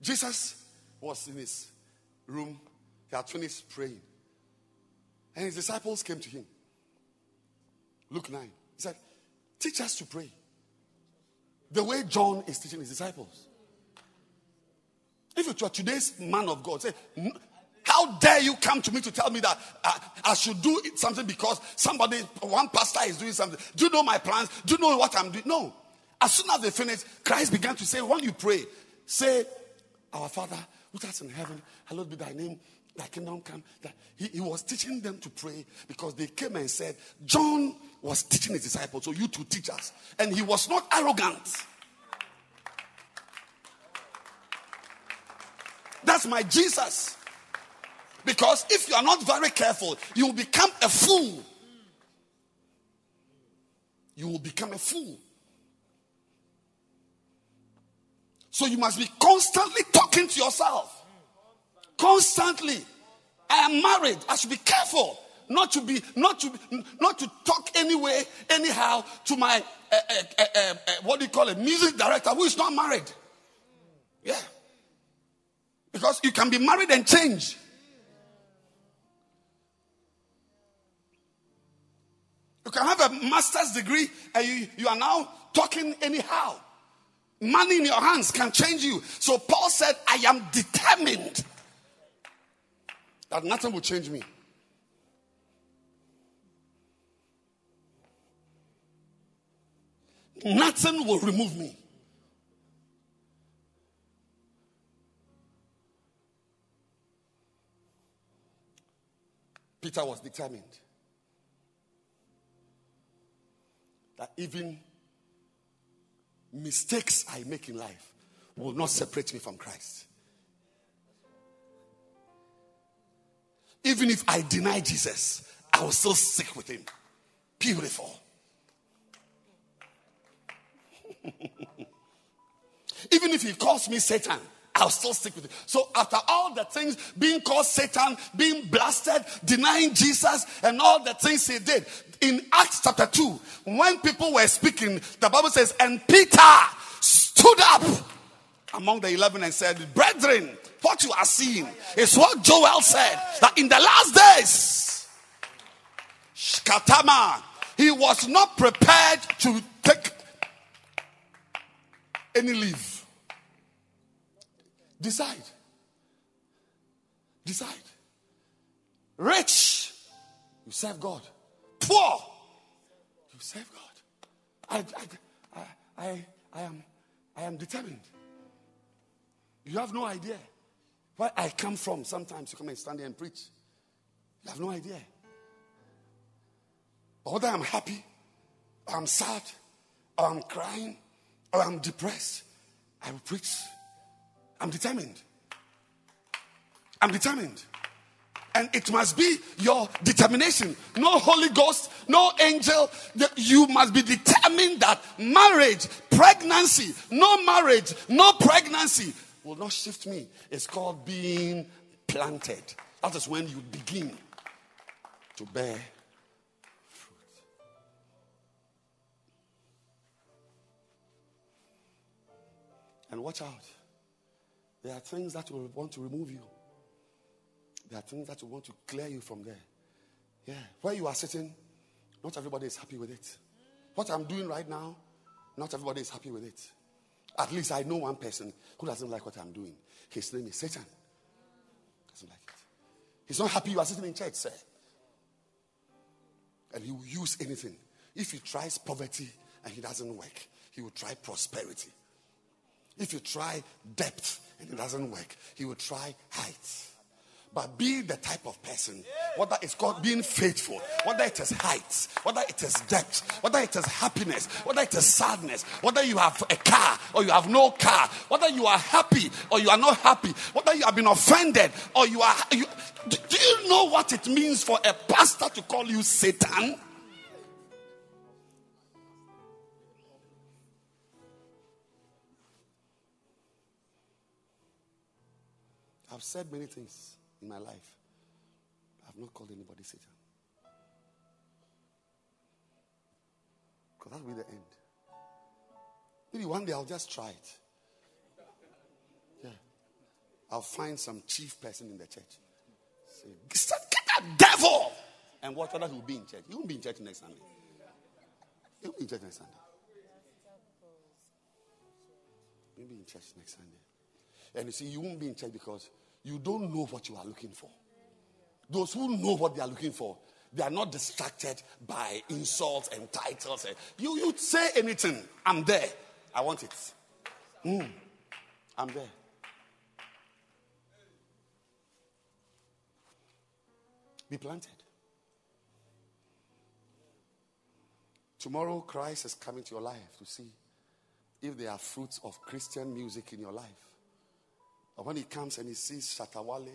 Jesus was in his room. He had finished praying. And his disciples came to him. Luke 9. He said, Teach us to pray. The way John is teaching his disciples. If you are today's man of God, say, How dare you come to me to tell me that uh, I should do something because somebody, one pastor is doing something? Do you know my plans? Do you know what I'm doing? No. As soon as they finished, Christ began to say, When you pray, say, Our Father, which art in heaven, hallowed be thy name thy kingdom come. That he, he was teaching them to pray because they came and said, John was teaching his disciples, so you to teach us. And he was not arrogant. That's my Jesus. Because if you are not very careful, you will become a fool. You will become a fool. So you must be constantly talking to yourself. Constantly. I am married. I should be careful not to be not to not to talk anyway anyhow to my uh, uh, uh, what do you call it? Music director who is not married. Yeah. Because you can be married and change. You can have a master's degree and you, you are now talking anyhow. Money in your hands can change you. So paul said i am determined that nothing will change me. Nothing will remove me. Peter was determined that even mistakes I make in life will not separate me from Christ. Even if I deny Jesus, I will still stick with him. Beautiful. Even if he calls me Satan, I'll still stick with it. So after all the things being called Satan, being blasted, denying Jesus, and all the things he did, in Acts chapter 2, when people were speaking, the Bible says, and Peter stood up among the eleven and said, Brethren, what you are seeing is what Joel said that in the last days, Shkatama, he was not prepared to take any leave. Decide. Decide. Rich, you serve God. Poor, you serve God. I, I, I, I, am, I am determined. You have no idea where I come from. Sometimes you come and stand there and preach. You have no idea. Whether I'm happy, or I'm sad, or I'm crying, or I'm depressed, I will preach. I'm determined. I'm determined. And it must be your determination. No Holy Ghost, no angel. You must be determined that marriage, pregnancy, no marriage, no pregnancy will not shift me. It's called being planted. That is when you begin to bear fruit. And watch out. There are things that will want to remove you. There are things that will want to clear you from there. Yeah. Where you are sitting, not everybody is happy with it. What I'm doing right now, not everybody is happy with it. At least I know one person who doesn't like what I'm doing. His name is Satan. Doesn't like it. He's not happy you are sitting in church, sir. And he will use anything. If he tries poverty and he doesn't work, he will try prosperity. If you try depth and it doesn't work, he will try height. But be the type of person, whether it's called being faithful, whether it is height, whether it is depth, whether it is happiness, whether it is sadness, whether you have a car or you have no car, whether you are happy or you are not happy, whether you have been offended or you are. You, do you know what it means for a pastor to call you Satan? I've said many things in my life. I've not called anybody Satan. Because that will be the end. Maybe one day I'll just try it. Yeah. I'll find some chief person in the church. Say, get that devil! And watch whether he will be in church. He won't be in church next Sunday. He won't be in church next Sunday. He'll be in church next Sunday. And you see, you won't be in church because you don't know what you are looking for. Those who know what they are looking for, they are not distracted by insults and titles. You, you say anything, I'm there. I want it. Mm, I'm there. Be planted. Tomorrow, Christ is coming to your life to see if there are fruits of Christian music in your life. When he comes and he sees Shatta Wale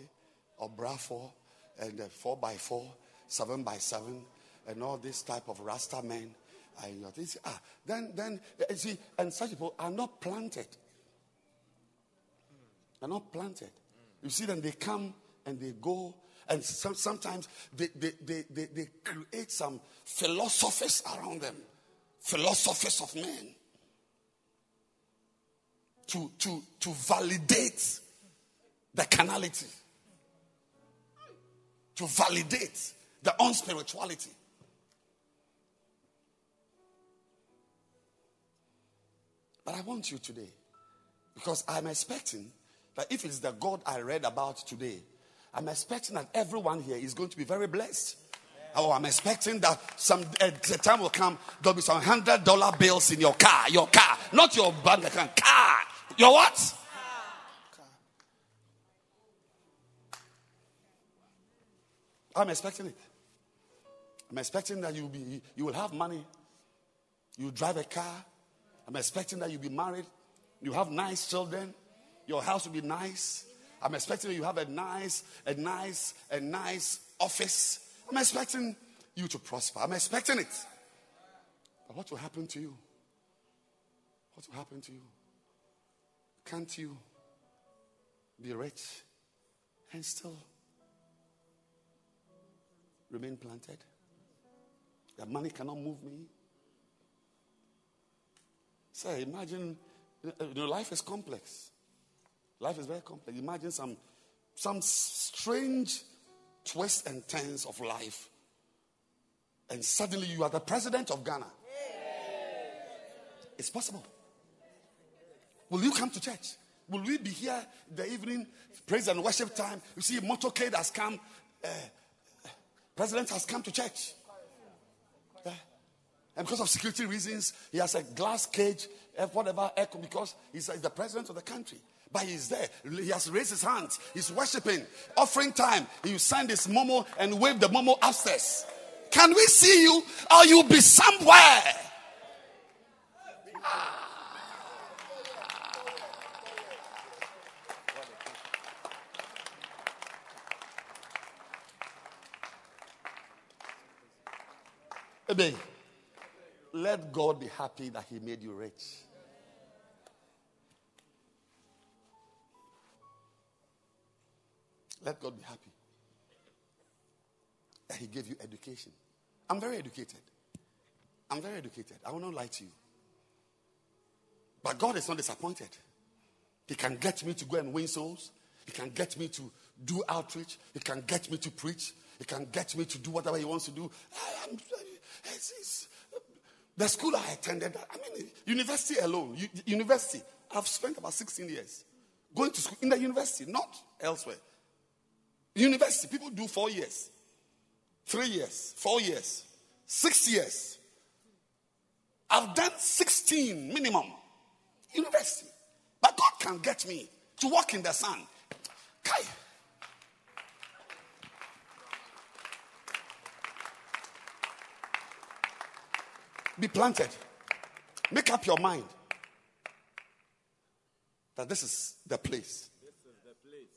or Bradford and uh, 4 by 4 7 by 7 and all this type of Rasta men, you think, ah, then, then, uh, see, and such people are not planted. They're not planted. You see them, they come and they go, and some, sometimes they, they, they, they, they create some philosophies around them, philosophies of men to, to, to validate the carnality, to validate the unspirituality. But I want you today, because I'm expecting that if it's the God I read about today, I'm expecting that everyone here is going to be very blessed. Oh, I'm expecting that some uh, the time will come. There'll be some hundred dollar bills in your car, your car, not your bank account, car. Your what? I'm expecting it. I'm expecting that you'll be, you will have money. You drive a car. I'm expecting that you'll be married. You have nice children. Your house will be nice. I'm expecting you have a nice, a nice, a nice office. I'm expecting you to prosper. I'm expecting it. But what will happen to you? What will happen to you? Can't you be rich, and still remain planted. That money cannot move me. Say, imagine, you know, life is complex. Life is very complex. Imagine some, some strange twists and turns of life, and suddenly you are the president of Ghana. It's possible. Will you come to church? Will we be here the evening praise and worship time? You see, motorcade has come. Uh, president has come to church. Yeah. And because of security reasons, he has a glass cage, eh, whatever, echo, because he's eh, the president of the country. But he's there. He has raised his hands. He's worshiping. Offering time. He send his momo and wave the momo upstairs. Can we see you? Or you'll be somewhere. Ah. Amen. Let God be happy that He made you rich. Let God be happy that He gave you education. I'm very educated. I'm very educated. I will not lie to you. But God is not disappointed. He can get me to go and win souls. He can get me to do outreach. He can get me to preach. He can get me to do whatever He wants to do. I'm, it's, the school I attended, I mean, university alone, university, I've spent about 16 years going to school in the university, not elsewhere. University, people do four years, three years, four years, six years. I've done 16 minimum university. But God can get me to walk in the sun. Kai. Be planted. Make up your mind that this is the place. This is the place.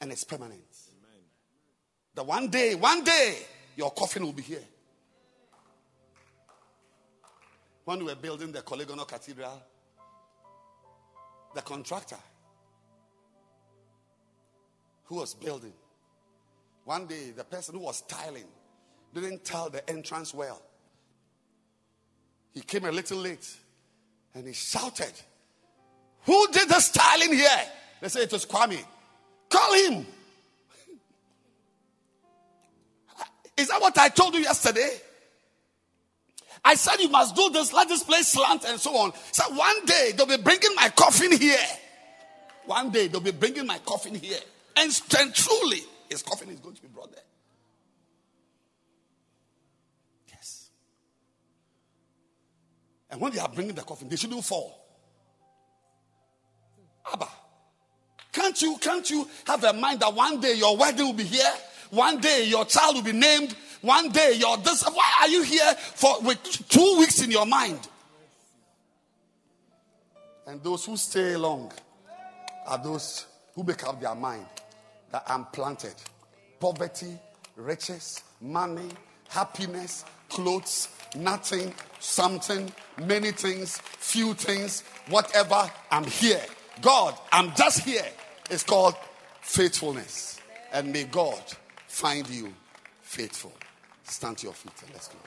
And it's permanent. Amen. That one day, one day, your coffin will be here. When we were building the Korle Gonno Cathedral, the contractor who was building, one day the person who was tiling didn't tile the entrance well. He came a little late and he shouted, Who did the styling here? They said it was Kwame. Call him. Is that what I told you yesterday? I said you must do this, let this place slant and so on. So one day they'll be bringing my coffin here. One day they'll be bringing my coffin here. And, and truly, his coffin is going to be brought there. And when they are bringing the coffin, they shouldn't fall. Abba, can't you, can't you have a mind that one day your wedding will be here? One day your child will be named. One day your this. Why are you here for with two weeks in your mind? And those who stay long are those who make up their mind that I'm planted. Poverty, riches, money, happiness, clothes, nothing, something, many things, few things, whatever. I'm here. God, I'm just here. It's called faithfulness. And may God find you faithful. Stand to your feet and let's go.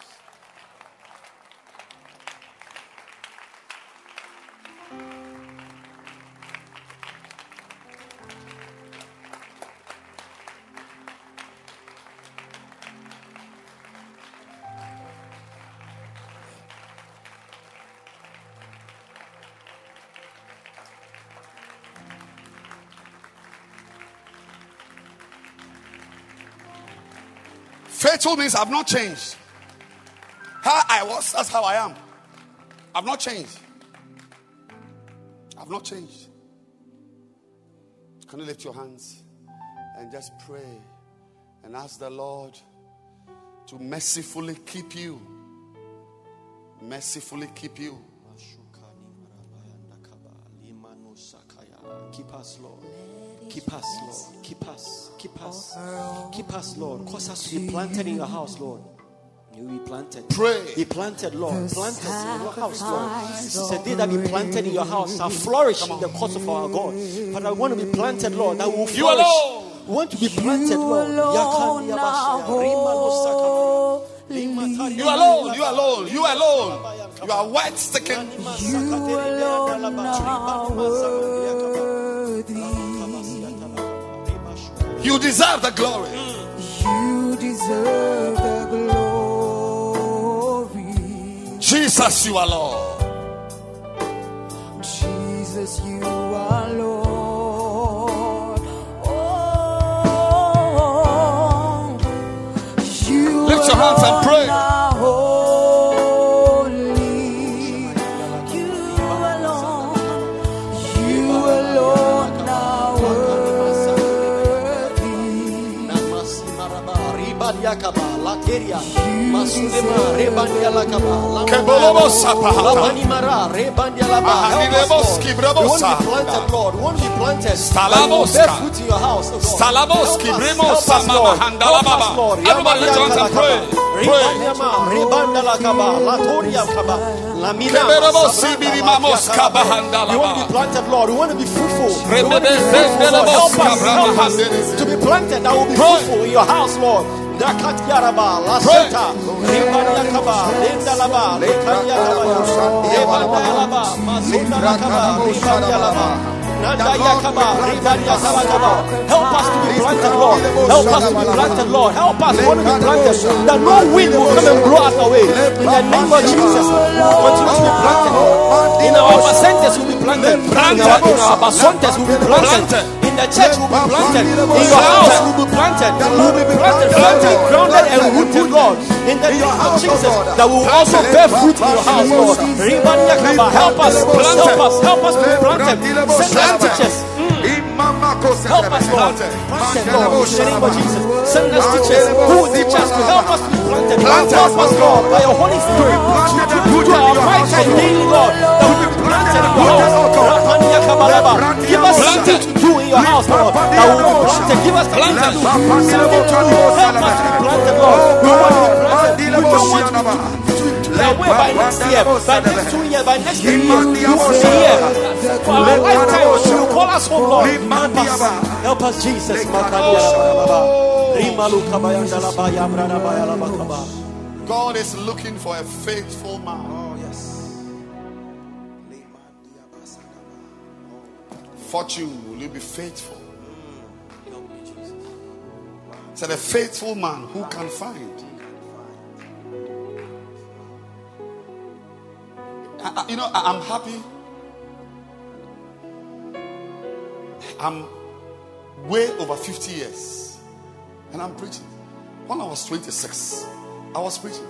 Faithful means I've not changed. How I was, that's how I am. I've not changed. I've not changed. Can you lift your hands and just pray and ask the Lord to mercifully keep you? Mercifully keep you. Keep us, Lord. Keep us, Lord. Keep us. Keep us. Keep us, Lord. Cause us to be planted in your house, Lord. You be planted. Pray. Be planted, Lord. The Plant us in your house, Lord. sacrifice He said, They that be planted in your house shall flourish in the cause of our God. But I want to be planted, Lord, that will flourish. You alone. We want to be planted, You Lord. alone are Abashaya, Rima no Sakabaya, Lima holy. Tari- You alone, you alone, you alone. You are white sticking. You alone You deserve the glory. You deserve the glory. Jesus, you are Lord. Ah, planted. Stalaboska. Bear fruit in your house, God. Stalaboski, Help us, Bremo, help us, Sama, Lord. Mahandala, Help us, Baba. Lord. Everybody lift your hands and pray. Pray. Rebandama, Rebanda Latoria Kaba, Lamina, Keberebo, Sabranda, Sibiri, Latia Mamos, Kaba. Kaba, Handala, We want to be planted, Lord. We want to be fruitful. We want to be fruitful, Lord. Help us, help us to be planted. That will be fruitful in your house, Lord. Dakat Yaraba, La Pray. Seta, Rebanda Kaba, Lenda Laba, Lekanya Laba, Rebanda Laba, Mazunda Lakaba, Rebanda Laba. Nanda Yakaba, Rebanda Salakaba. Help us to be planted, Lord. Help us to be planted, Lord. Help us. Want to be planted. That no wind will come and blow us away. In the name of Jesus, we will continue to be planted. In our percentages will be planted. In our, in our basontas will be planted. The church will be planted. In your house will be planted. Will be planted, planted, grounded and rooted, Lord. In the name of Jesus, that will also bear fruit in your house, Lord. Help us, help us, help us to be planted. Send us teachers. Mm. Help us, Lord. Planted, Lord. In the name of Jesus. Send us teachers who will teach us to help us to be planted. Help us, Lord, by your Holy Spirit. To do our right and daily, Lord. That we be planted in your house. Give us something to do in your house, Lord. That we will be planted. Give us something to. Something to. Help us to be planted, Lord. We want to be planted. We don't want to be by next year, by next two years, by next three years. We want to for our lifetime. You call us home, Lord. Help us, help us, Jesus. God is looking for a faithful man. Fortune, will you be faithful? Said a faithful man who can find. I- you know, I- I'm happy. I'm way over 50 years and I'm preaching. When I was 26, I was preaching.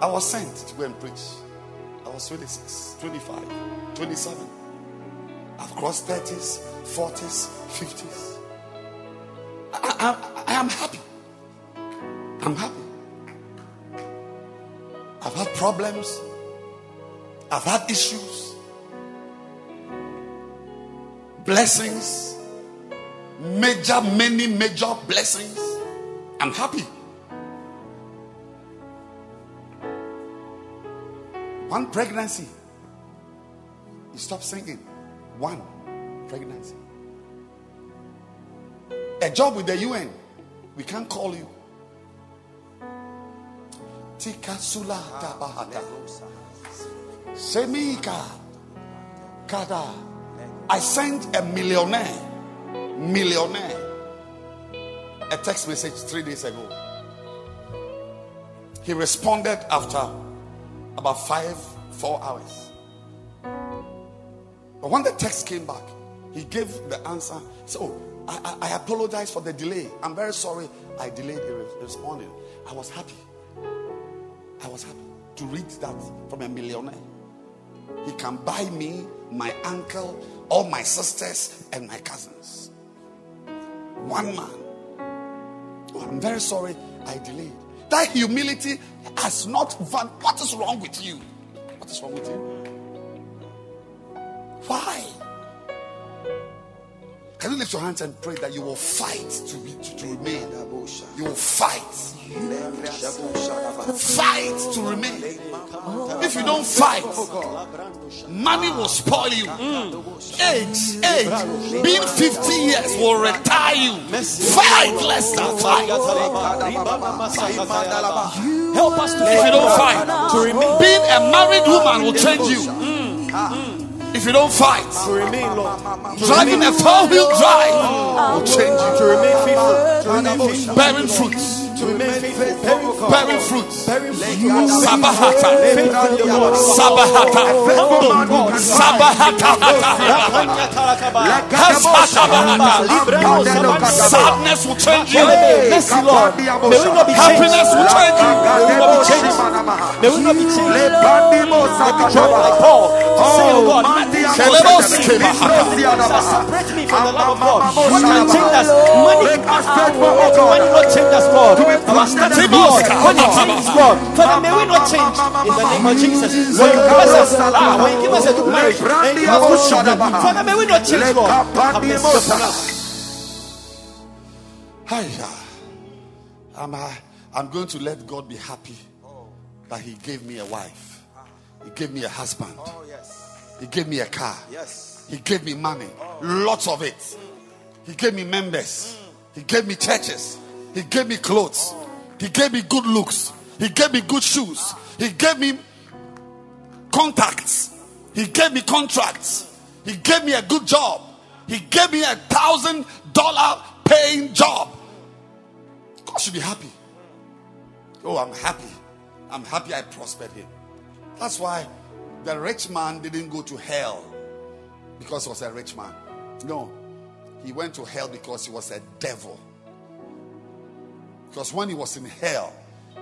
I was sent to go and preach. I was 26, 25, 27. I've crossed 30s, 40s, 50s. I, I, I am happy. I'm happy. I've had problems. I've had issues. Blessings. Major, many major blessings. I'm happy. One pregnancy. You stop singing. One pregnancy. A job with the UN. We can't call you. Tika sula tabahata. Ah, Semika. Kada. I sent a millionaire. Millionaire. A text message three days ago. He responded after about five, four hours. But when the text came back, he gave the answer. So, oh, I, I, I apologize for the delay. I'm very sorry I delayed in re- responding. I was happy. I was happy to read that from a millionaire. He can buy me, my uncle, all my sisters, and my cousins. One man. Oh, I'm very sorry I delayed. That humility has not van. What is wrong with you? What is wrong with you? Why? Can you lift your hands and pray that you will fight to be to, to remain? You will fight. Fight to remain. If you don't fight, money will spoil you. Age, age, being 50 years will retire you. Fight, Lester, fight. Help us to If you don't fight, to remain, being a married woman will change you. Mm. If you don't fight, to remain, Lord. driving a four-wheel drive will change you. To remain faithful. To remain faithful. Bearing fruits, To remain faithful. Bearing fruit. bearing fruits. Bearing fruit. Sabahata, Faithful in your word. Sabahata, Humble God. Sabahata, Rakanya tarakaba. Hasbatabahata. Librano sabanda. Sadness will change you. Mercy, Lord. May we not be changed. Happiness will change you. May we not be changed. May we not be changed. May we drop like Paul. Say, oh God, nothing Kelebos shall separate me from the love of God. What can change us? Money. Money not change us, Lord. Our status, Lord. When you change us, Lord. Father, may we not change in the name of Jesus. When you give us a, ah, when you give us a good marriage, and you give us good children, Father, may we not change, Lord. Have mercy upon us. Hiya. I'm, I'm going to let God be happy that He gave me a wife. He gave me a husband. He gave me a car. He gave me money. Lots of it. He gave me members. He gave me churches. He gave me clothes. He gave me good looks. He gave me good shoes. He gave me contacts. He gave me contracts. He gave me a good job. He gave me a thousand dollar paying job. God should be happy. Oh, I'm happy. I'm happy I prospered him. That's why the rich man didn't go to hell because he was a rich man. No, he went to hell because he was a devil. Because when he was in hell,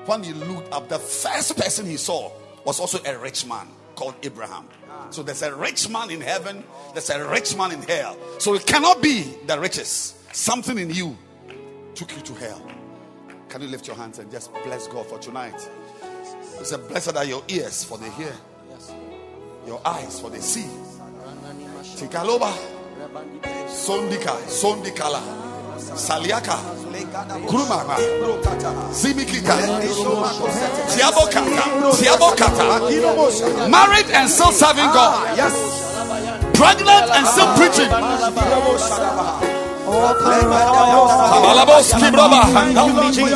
when he looked up, the first person he saw was also a rich man called Abraham. So there's a rich man in heaven, there's a rich man in hell. So it cannot be the riches. Something in you took you to hell. Can you lift your hands and just bless God for tonight? It's a blessed are your ears for they hear, your eyes for they see. Tikaloba, Sondika, Sondikala, Saliaka, Kurumama, Zimikika, Tiabokata, Tiabokata, married and still serving God, ah, pregnant and still preaching. Tabalabos Kibroba, Help me, you.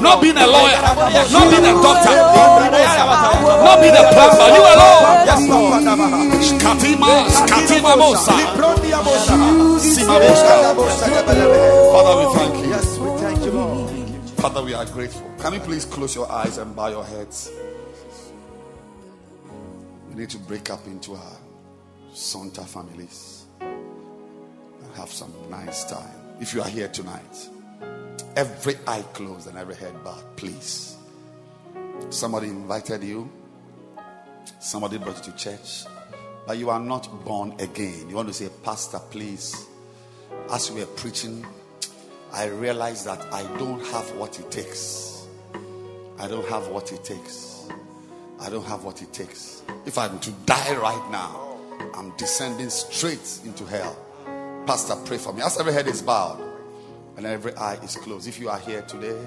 Not being a lawyer, not being a doctor, not being a plumber, you alone. Mosa. Father, we thank you. Yes, we thank you, Lord. Father, we are grateful. Can you please close your eyes and bow your heads? We need to break up into our Santa families and have some nice time. If you are here tonight, every eye closed and every head bowed, please. Somebody invited you, somebody brought you to church, but you are not born again. You want to say, Pastor, please. As we were preaching, I realized that I don't have what it takes. I don't have what it takes. I don't have what it takes. If I'm to die right now, I'm descending straight into hell. Pastor, pray for me. As every head is bowed and every eye is closed. If you are here today,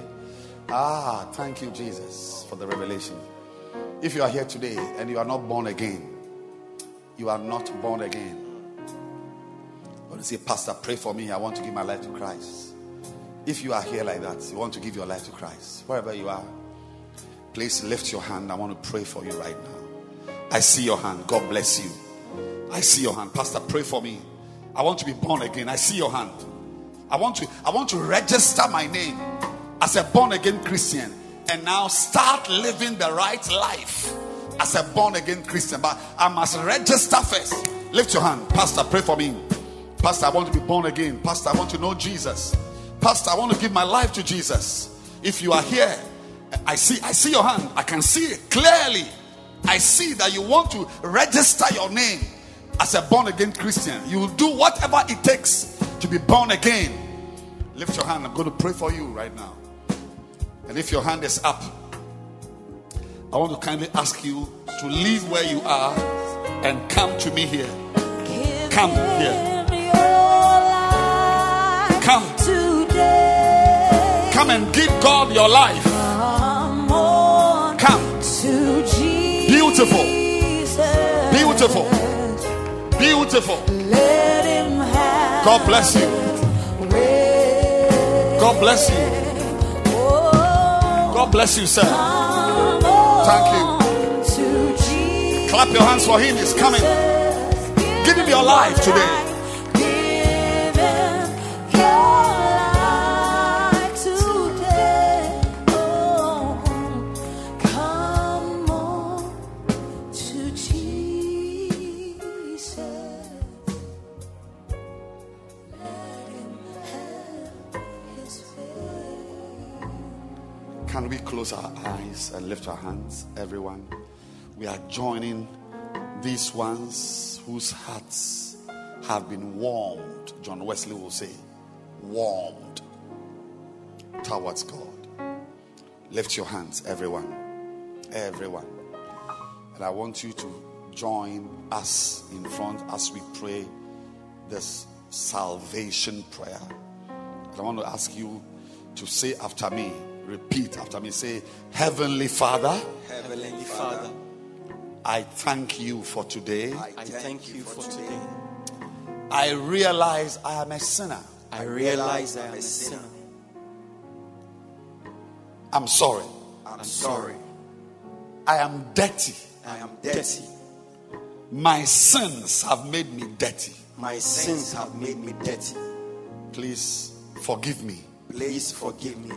ah, thank you, Jesus, for the revelation. If you are here today and you are not born again, you are not born again. When you say, Pastor, pray for me, I want to give my life to Christ. If you are here like that, you want to give your life to Christ, wherever you are, please lift your hand. I want to pray for you right now. I see your hand. God bless you. I see your hand. Pastor, pray for me. I want to be born again. I see your hand. I want to I want to register my name as a born again Christian and now start living the right life as a born again Christian. But I must register first. Lift your hand. Pastor, pray for me. Pastor, I want to be born again. Pastor, I want to know Jesus. Pastor, I want to give my life to Jesus. If you are here, I see I see your hand. I can see it clearly. I see that you want to register your name as a born again Christian, you will do whatever it takes to be born again. Lift your hand. I'm going to pray for you right now. And if your hand is up, I want to kindly ask you to leave where you are and come to me here. Come here. Come. Come and give God your life. Come. Beautiful. Beautiful. Beautiful. God bless you. God bless you. God bless you, sir. Thank you. Clap your hands for him. He's coming. Give him your life today. And lift our hands, everyone? We are joining these ones whose hearts have been warmed. John Wesley will say, warmed towards God. Lift your hands, everyone. Everyone. And I want you to join us in front as we pray this salvation prayer. And I want to ask you to say after me Repeat after me. Say, Heavenly Father. Heavenly Father. I thank you for today. I thank you for today. I realize I am a sinner. I realize I am a sinner. I'm sorry. I'm sorry. I am dirty. I am dirty. My sins have made me dirty. My sins have made me dirty. Please forgive me. Please forgive me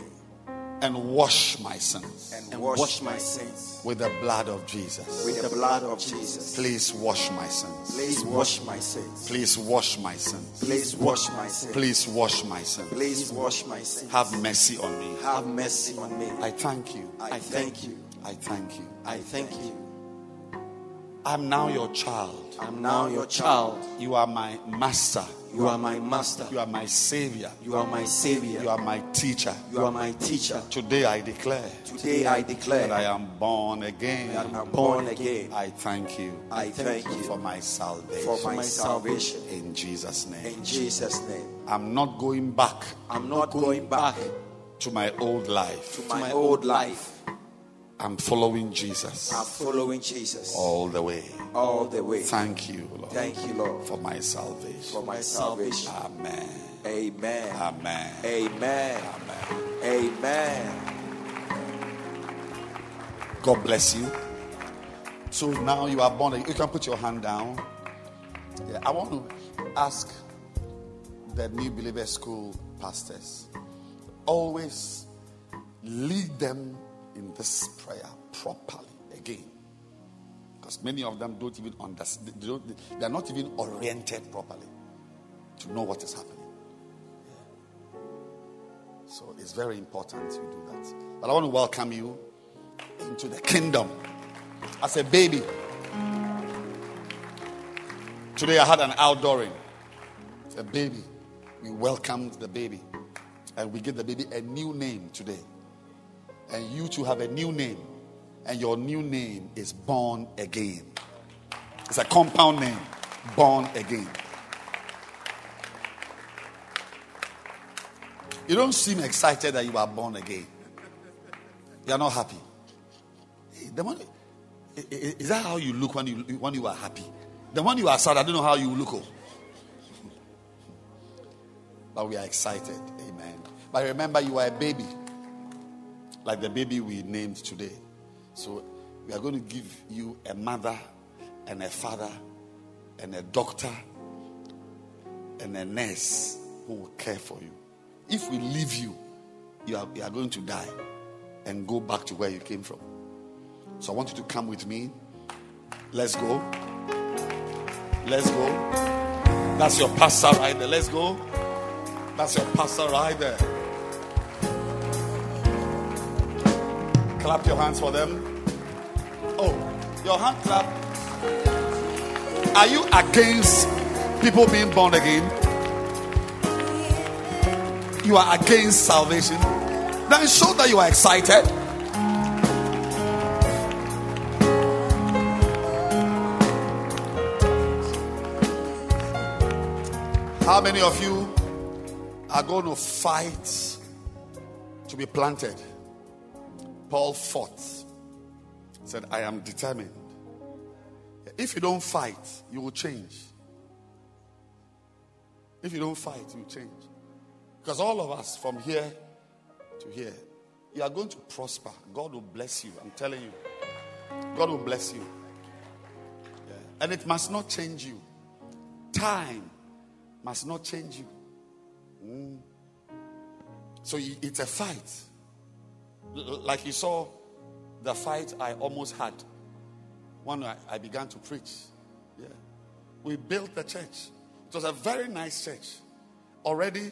and wash my sins. And wash my sins with the blood of Jesus. With the blood of Jesus. Please wash my sins. Please wash my sins. Please wash my sins. Please wash my sins. Please wash my sins. Please wash my sins. Have mercy on me. Have mercy on me. I thank you. I thank you. I thank you. I thank you. I'm now your child. I'm now your child. You are my master. You are my master. You are my savior. You are my savior. You are my teacher. You are my teacher. Today I declare. Today I declare that I am born again. That I am born again. I thank you. I thank you for my salvation. For my salvation. In Jesus' name. In Jesus' name. I'm not going back. I'm not going back to my old life. To my old life. I'm following Jesus. I'm following Jesus. All the way. All the way. Thank you, Lord. Thank you, Lord. For my salvation. For my salvation. Amen. Amen. Amen. Amen. Amen. Amen. God bless you. So now you are born. You can put your hand down. Yeah, I want to ask the new believer school pastors always lead them in this prayer properly again. Because many of them don't even understand, they, don't, they are not even oriented properly to know what is happening. So it's very important you do that. But I want to welcome you into the kingdom as a baby. Today I had an outdooring. A baby. We welcomed the baby. And we give the baby a new name today and you to have a new name, and your new name is born again. It's a compound name, born again. You don't seem excited that you are born again. You are not happy. The one, is that how you look when you when you are happy? The one you are sad, I don't know how you look. Oh. But we are excited. Amen. But remember, you are a baby like the baby we named today. So we are going to give you a mother and a father and a doctor and a nurse who will care for you. If we leave you, you are, you are going to die and go back to where you came from. So I want you to come with me. Let's go. Let's go. That's your pastor right there. Let's go. That's your pastor right there. Clap your hands for them. Oh, your hand clap. Are you against people being born again? You are against salvation. Then show that you are excited. How many of you are going to fight to be planted? Paul fought. Said, I am determined. If you don't fight, you will change. If you don't fight, you change. Because all of us from here to here, you are going to prosper. God will bless you. I'm telling you. God will bless you. Yeah. And it must not change you. Time must not change you. Mm. So it's a fight. Like you saw the fight I almost had when I, I began to preach. Yeah. We built the church. It was a very nice church. Already,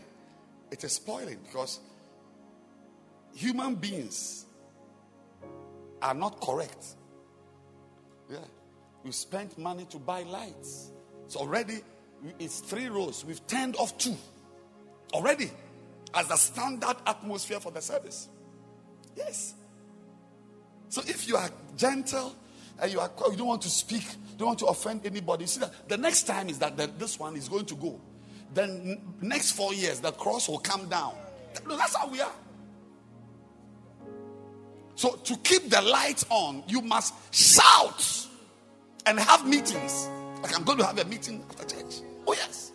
it is spoiling because human beings are not correct. Yeah. We spent money to buy lights. So already, it's three rows. We've turned off two. Already, as the standard atmosphere for the service. Yes. So if you are gentle and you are you don't want to speak, don't want to offend anybody, see that the next time is that this one is going to go. Then next four years the cross will come down. That's how we are. So to keep the light on, you must shout and have meetings. Like I'm going to have a meeting after church. Oh yes.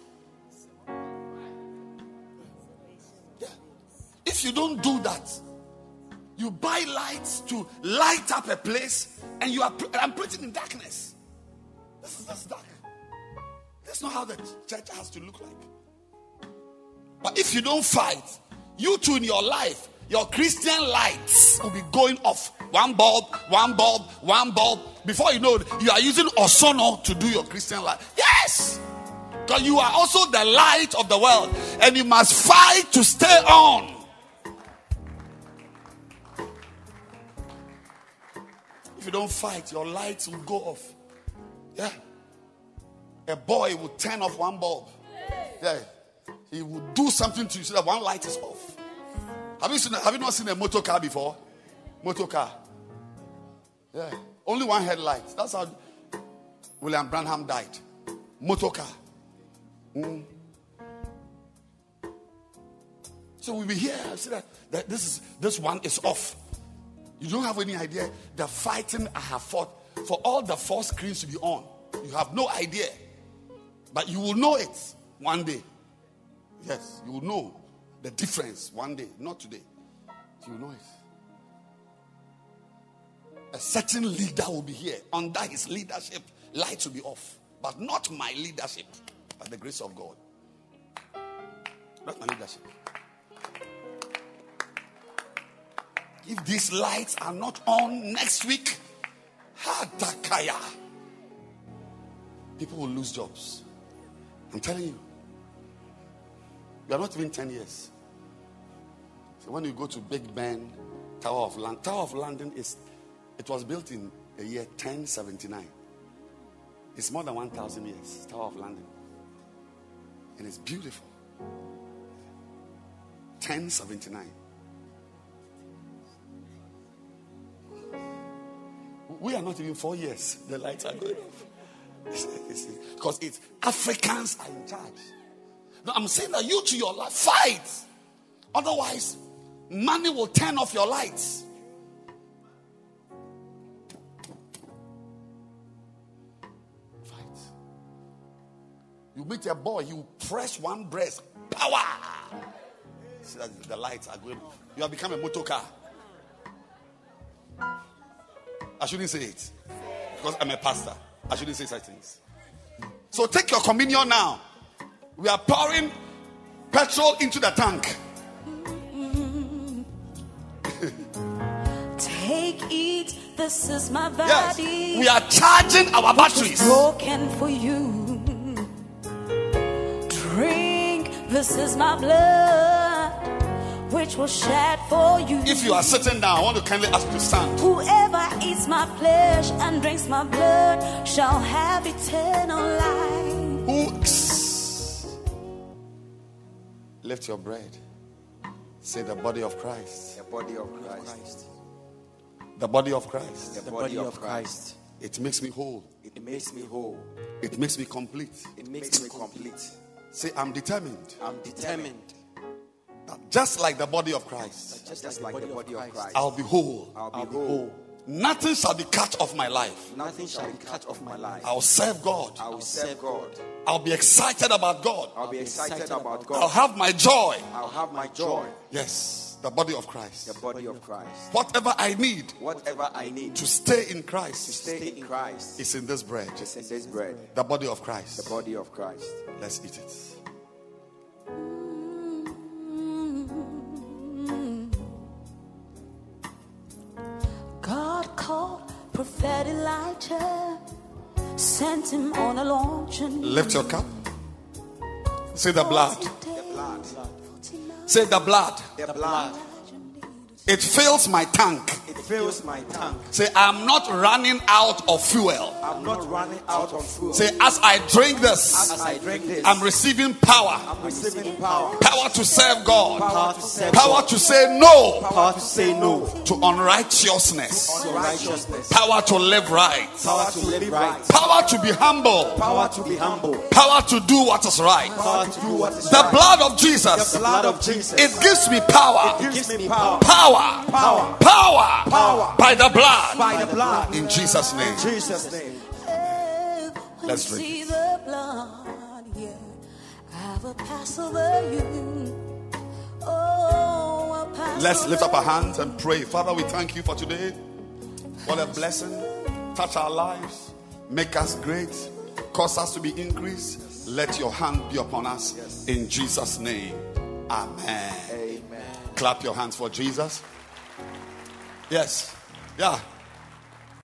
Yeah. If you don't do that, you buy lights to light up a place, and you are I'm preaching in darkness. This is just dark. That's not how the church has to look like. But if you don't fight, you too in your life, your Christian lights will be going off. One bulb, one bulb, one bulb. Before you know it, you are using Osono to do your Christian life. Yes! Because you are also the light of the world, and you must fight to stay on. You don't fight, your lights will go off. Yeah. A boy will turn off one bulb. Yeah. He will do something to you so that one light is off. Have you seen have you not seen a motor car before? Motor car. Yeah. Only one headlight. That's how William Branham died. Motor car. Mm. So we'll be here. See that, that this is this one is off. You don't have any idea the fighting I have fought for all the four screens to be on. You have no idea. But you will know it one day. Yes, you will know the difference one day, not today. You know it. A certain leader will be here. Under his leadership, lights will be off. But not my leadership, by the grace of God. Not my leadership. If these lights are not on next week, Hadakaya, people will lose jobs. I'm telling you. You are not even 10 years. So when you go to Big Ben, Tower of London, Tower of London is it was built in the year 1079. It's more than 1,000 years, Tower of London. And it's beautiful. 1079. We are not even four years. The lights are going off. Because it's Africans are in charge. Now I'm saying that you to your life fight. Otherwise, money will turn off your lights. Fight. You meet a boy, you press one breast, power. See that the lights are going. You have become a motor car. I shouldn't say it because I'm a pastor. I shouldn't say such things. So take your communion now. We are pouring petrol into the tank. Take, it. this is my body. Yes, body. we are charging our batteries. broken for you. Drink, this is my blood, which was shed for you. If you are sitting down, I want to kindly ask you to stand. Whoever eats my flesh and drinks my blood shall have eternal life. Who lift your bread? Say the body of Christ. The body of Christ. The body of Christ. The body of Christ. It makes me whole. It makes me whole. It makes me complete. It makes me complete. Say, I'm determined. I'm determined. That Just like the body of Christ, Just like the body of Christ. I'll be whole. I'll be whole. Nothing shall be cut off my life. Nothing shall be cut off my life. I'll serve God. I will serve God. I'll be excited about God. I'll be excited about God. I'll have my joy. I'll have my joy. Yes, the body of Christ. The body of Christ. Whatever I need Whatever I need to to stay in Christ To stay in Christ is in this bread. is in this bread. The body of Christ. The body of Christ. Let's eat it. God called Prophet Elijah, sent him on a launch Lift your cup. Say the blood. The blood. Say the blood. The blood. It fills my tank. It fills my tank. Say, I'm not running out of fuel. I'm not running out of fuel. Say, as I drink this, As I drink this, I'm receiving power. I'm receiving power. Power to serve God. Power to serve Power to say no Power to say no to unrighteousness. to righteousness. Power to live right. Power to live right. Power to be humble. Power to be humble. Power to do what is right. Power to do what is The right. blood of Jesus. The blood of Jesus. It gives me power. It gives me power. Power. Power. Power. Power. By the blood. By the blood. In Jesus' name. Jesus' name. Let's drink. drink. See the blood, yeah. I will pass over you. Oh, I'll pass Let's lift up our hands and pray. Father, we thank you for today. What a blessing. Touch our lives. Make us great. Cause us to be increased. Let your hand be upon us. In Jesus' name. Amen. Amen. Clap your hands for Jesus. Yes. Yeah.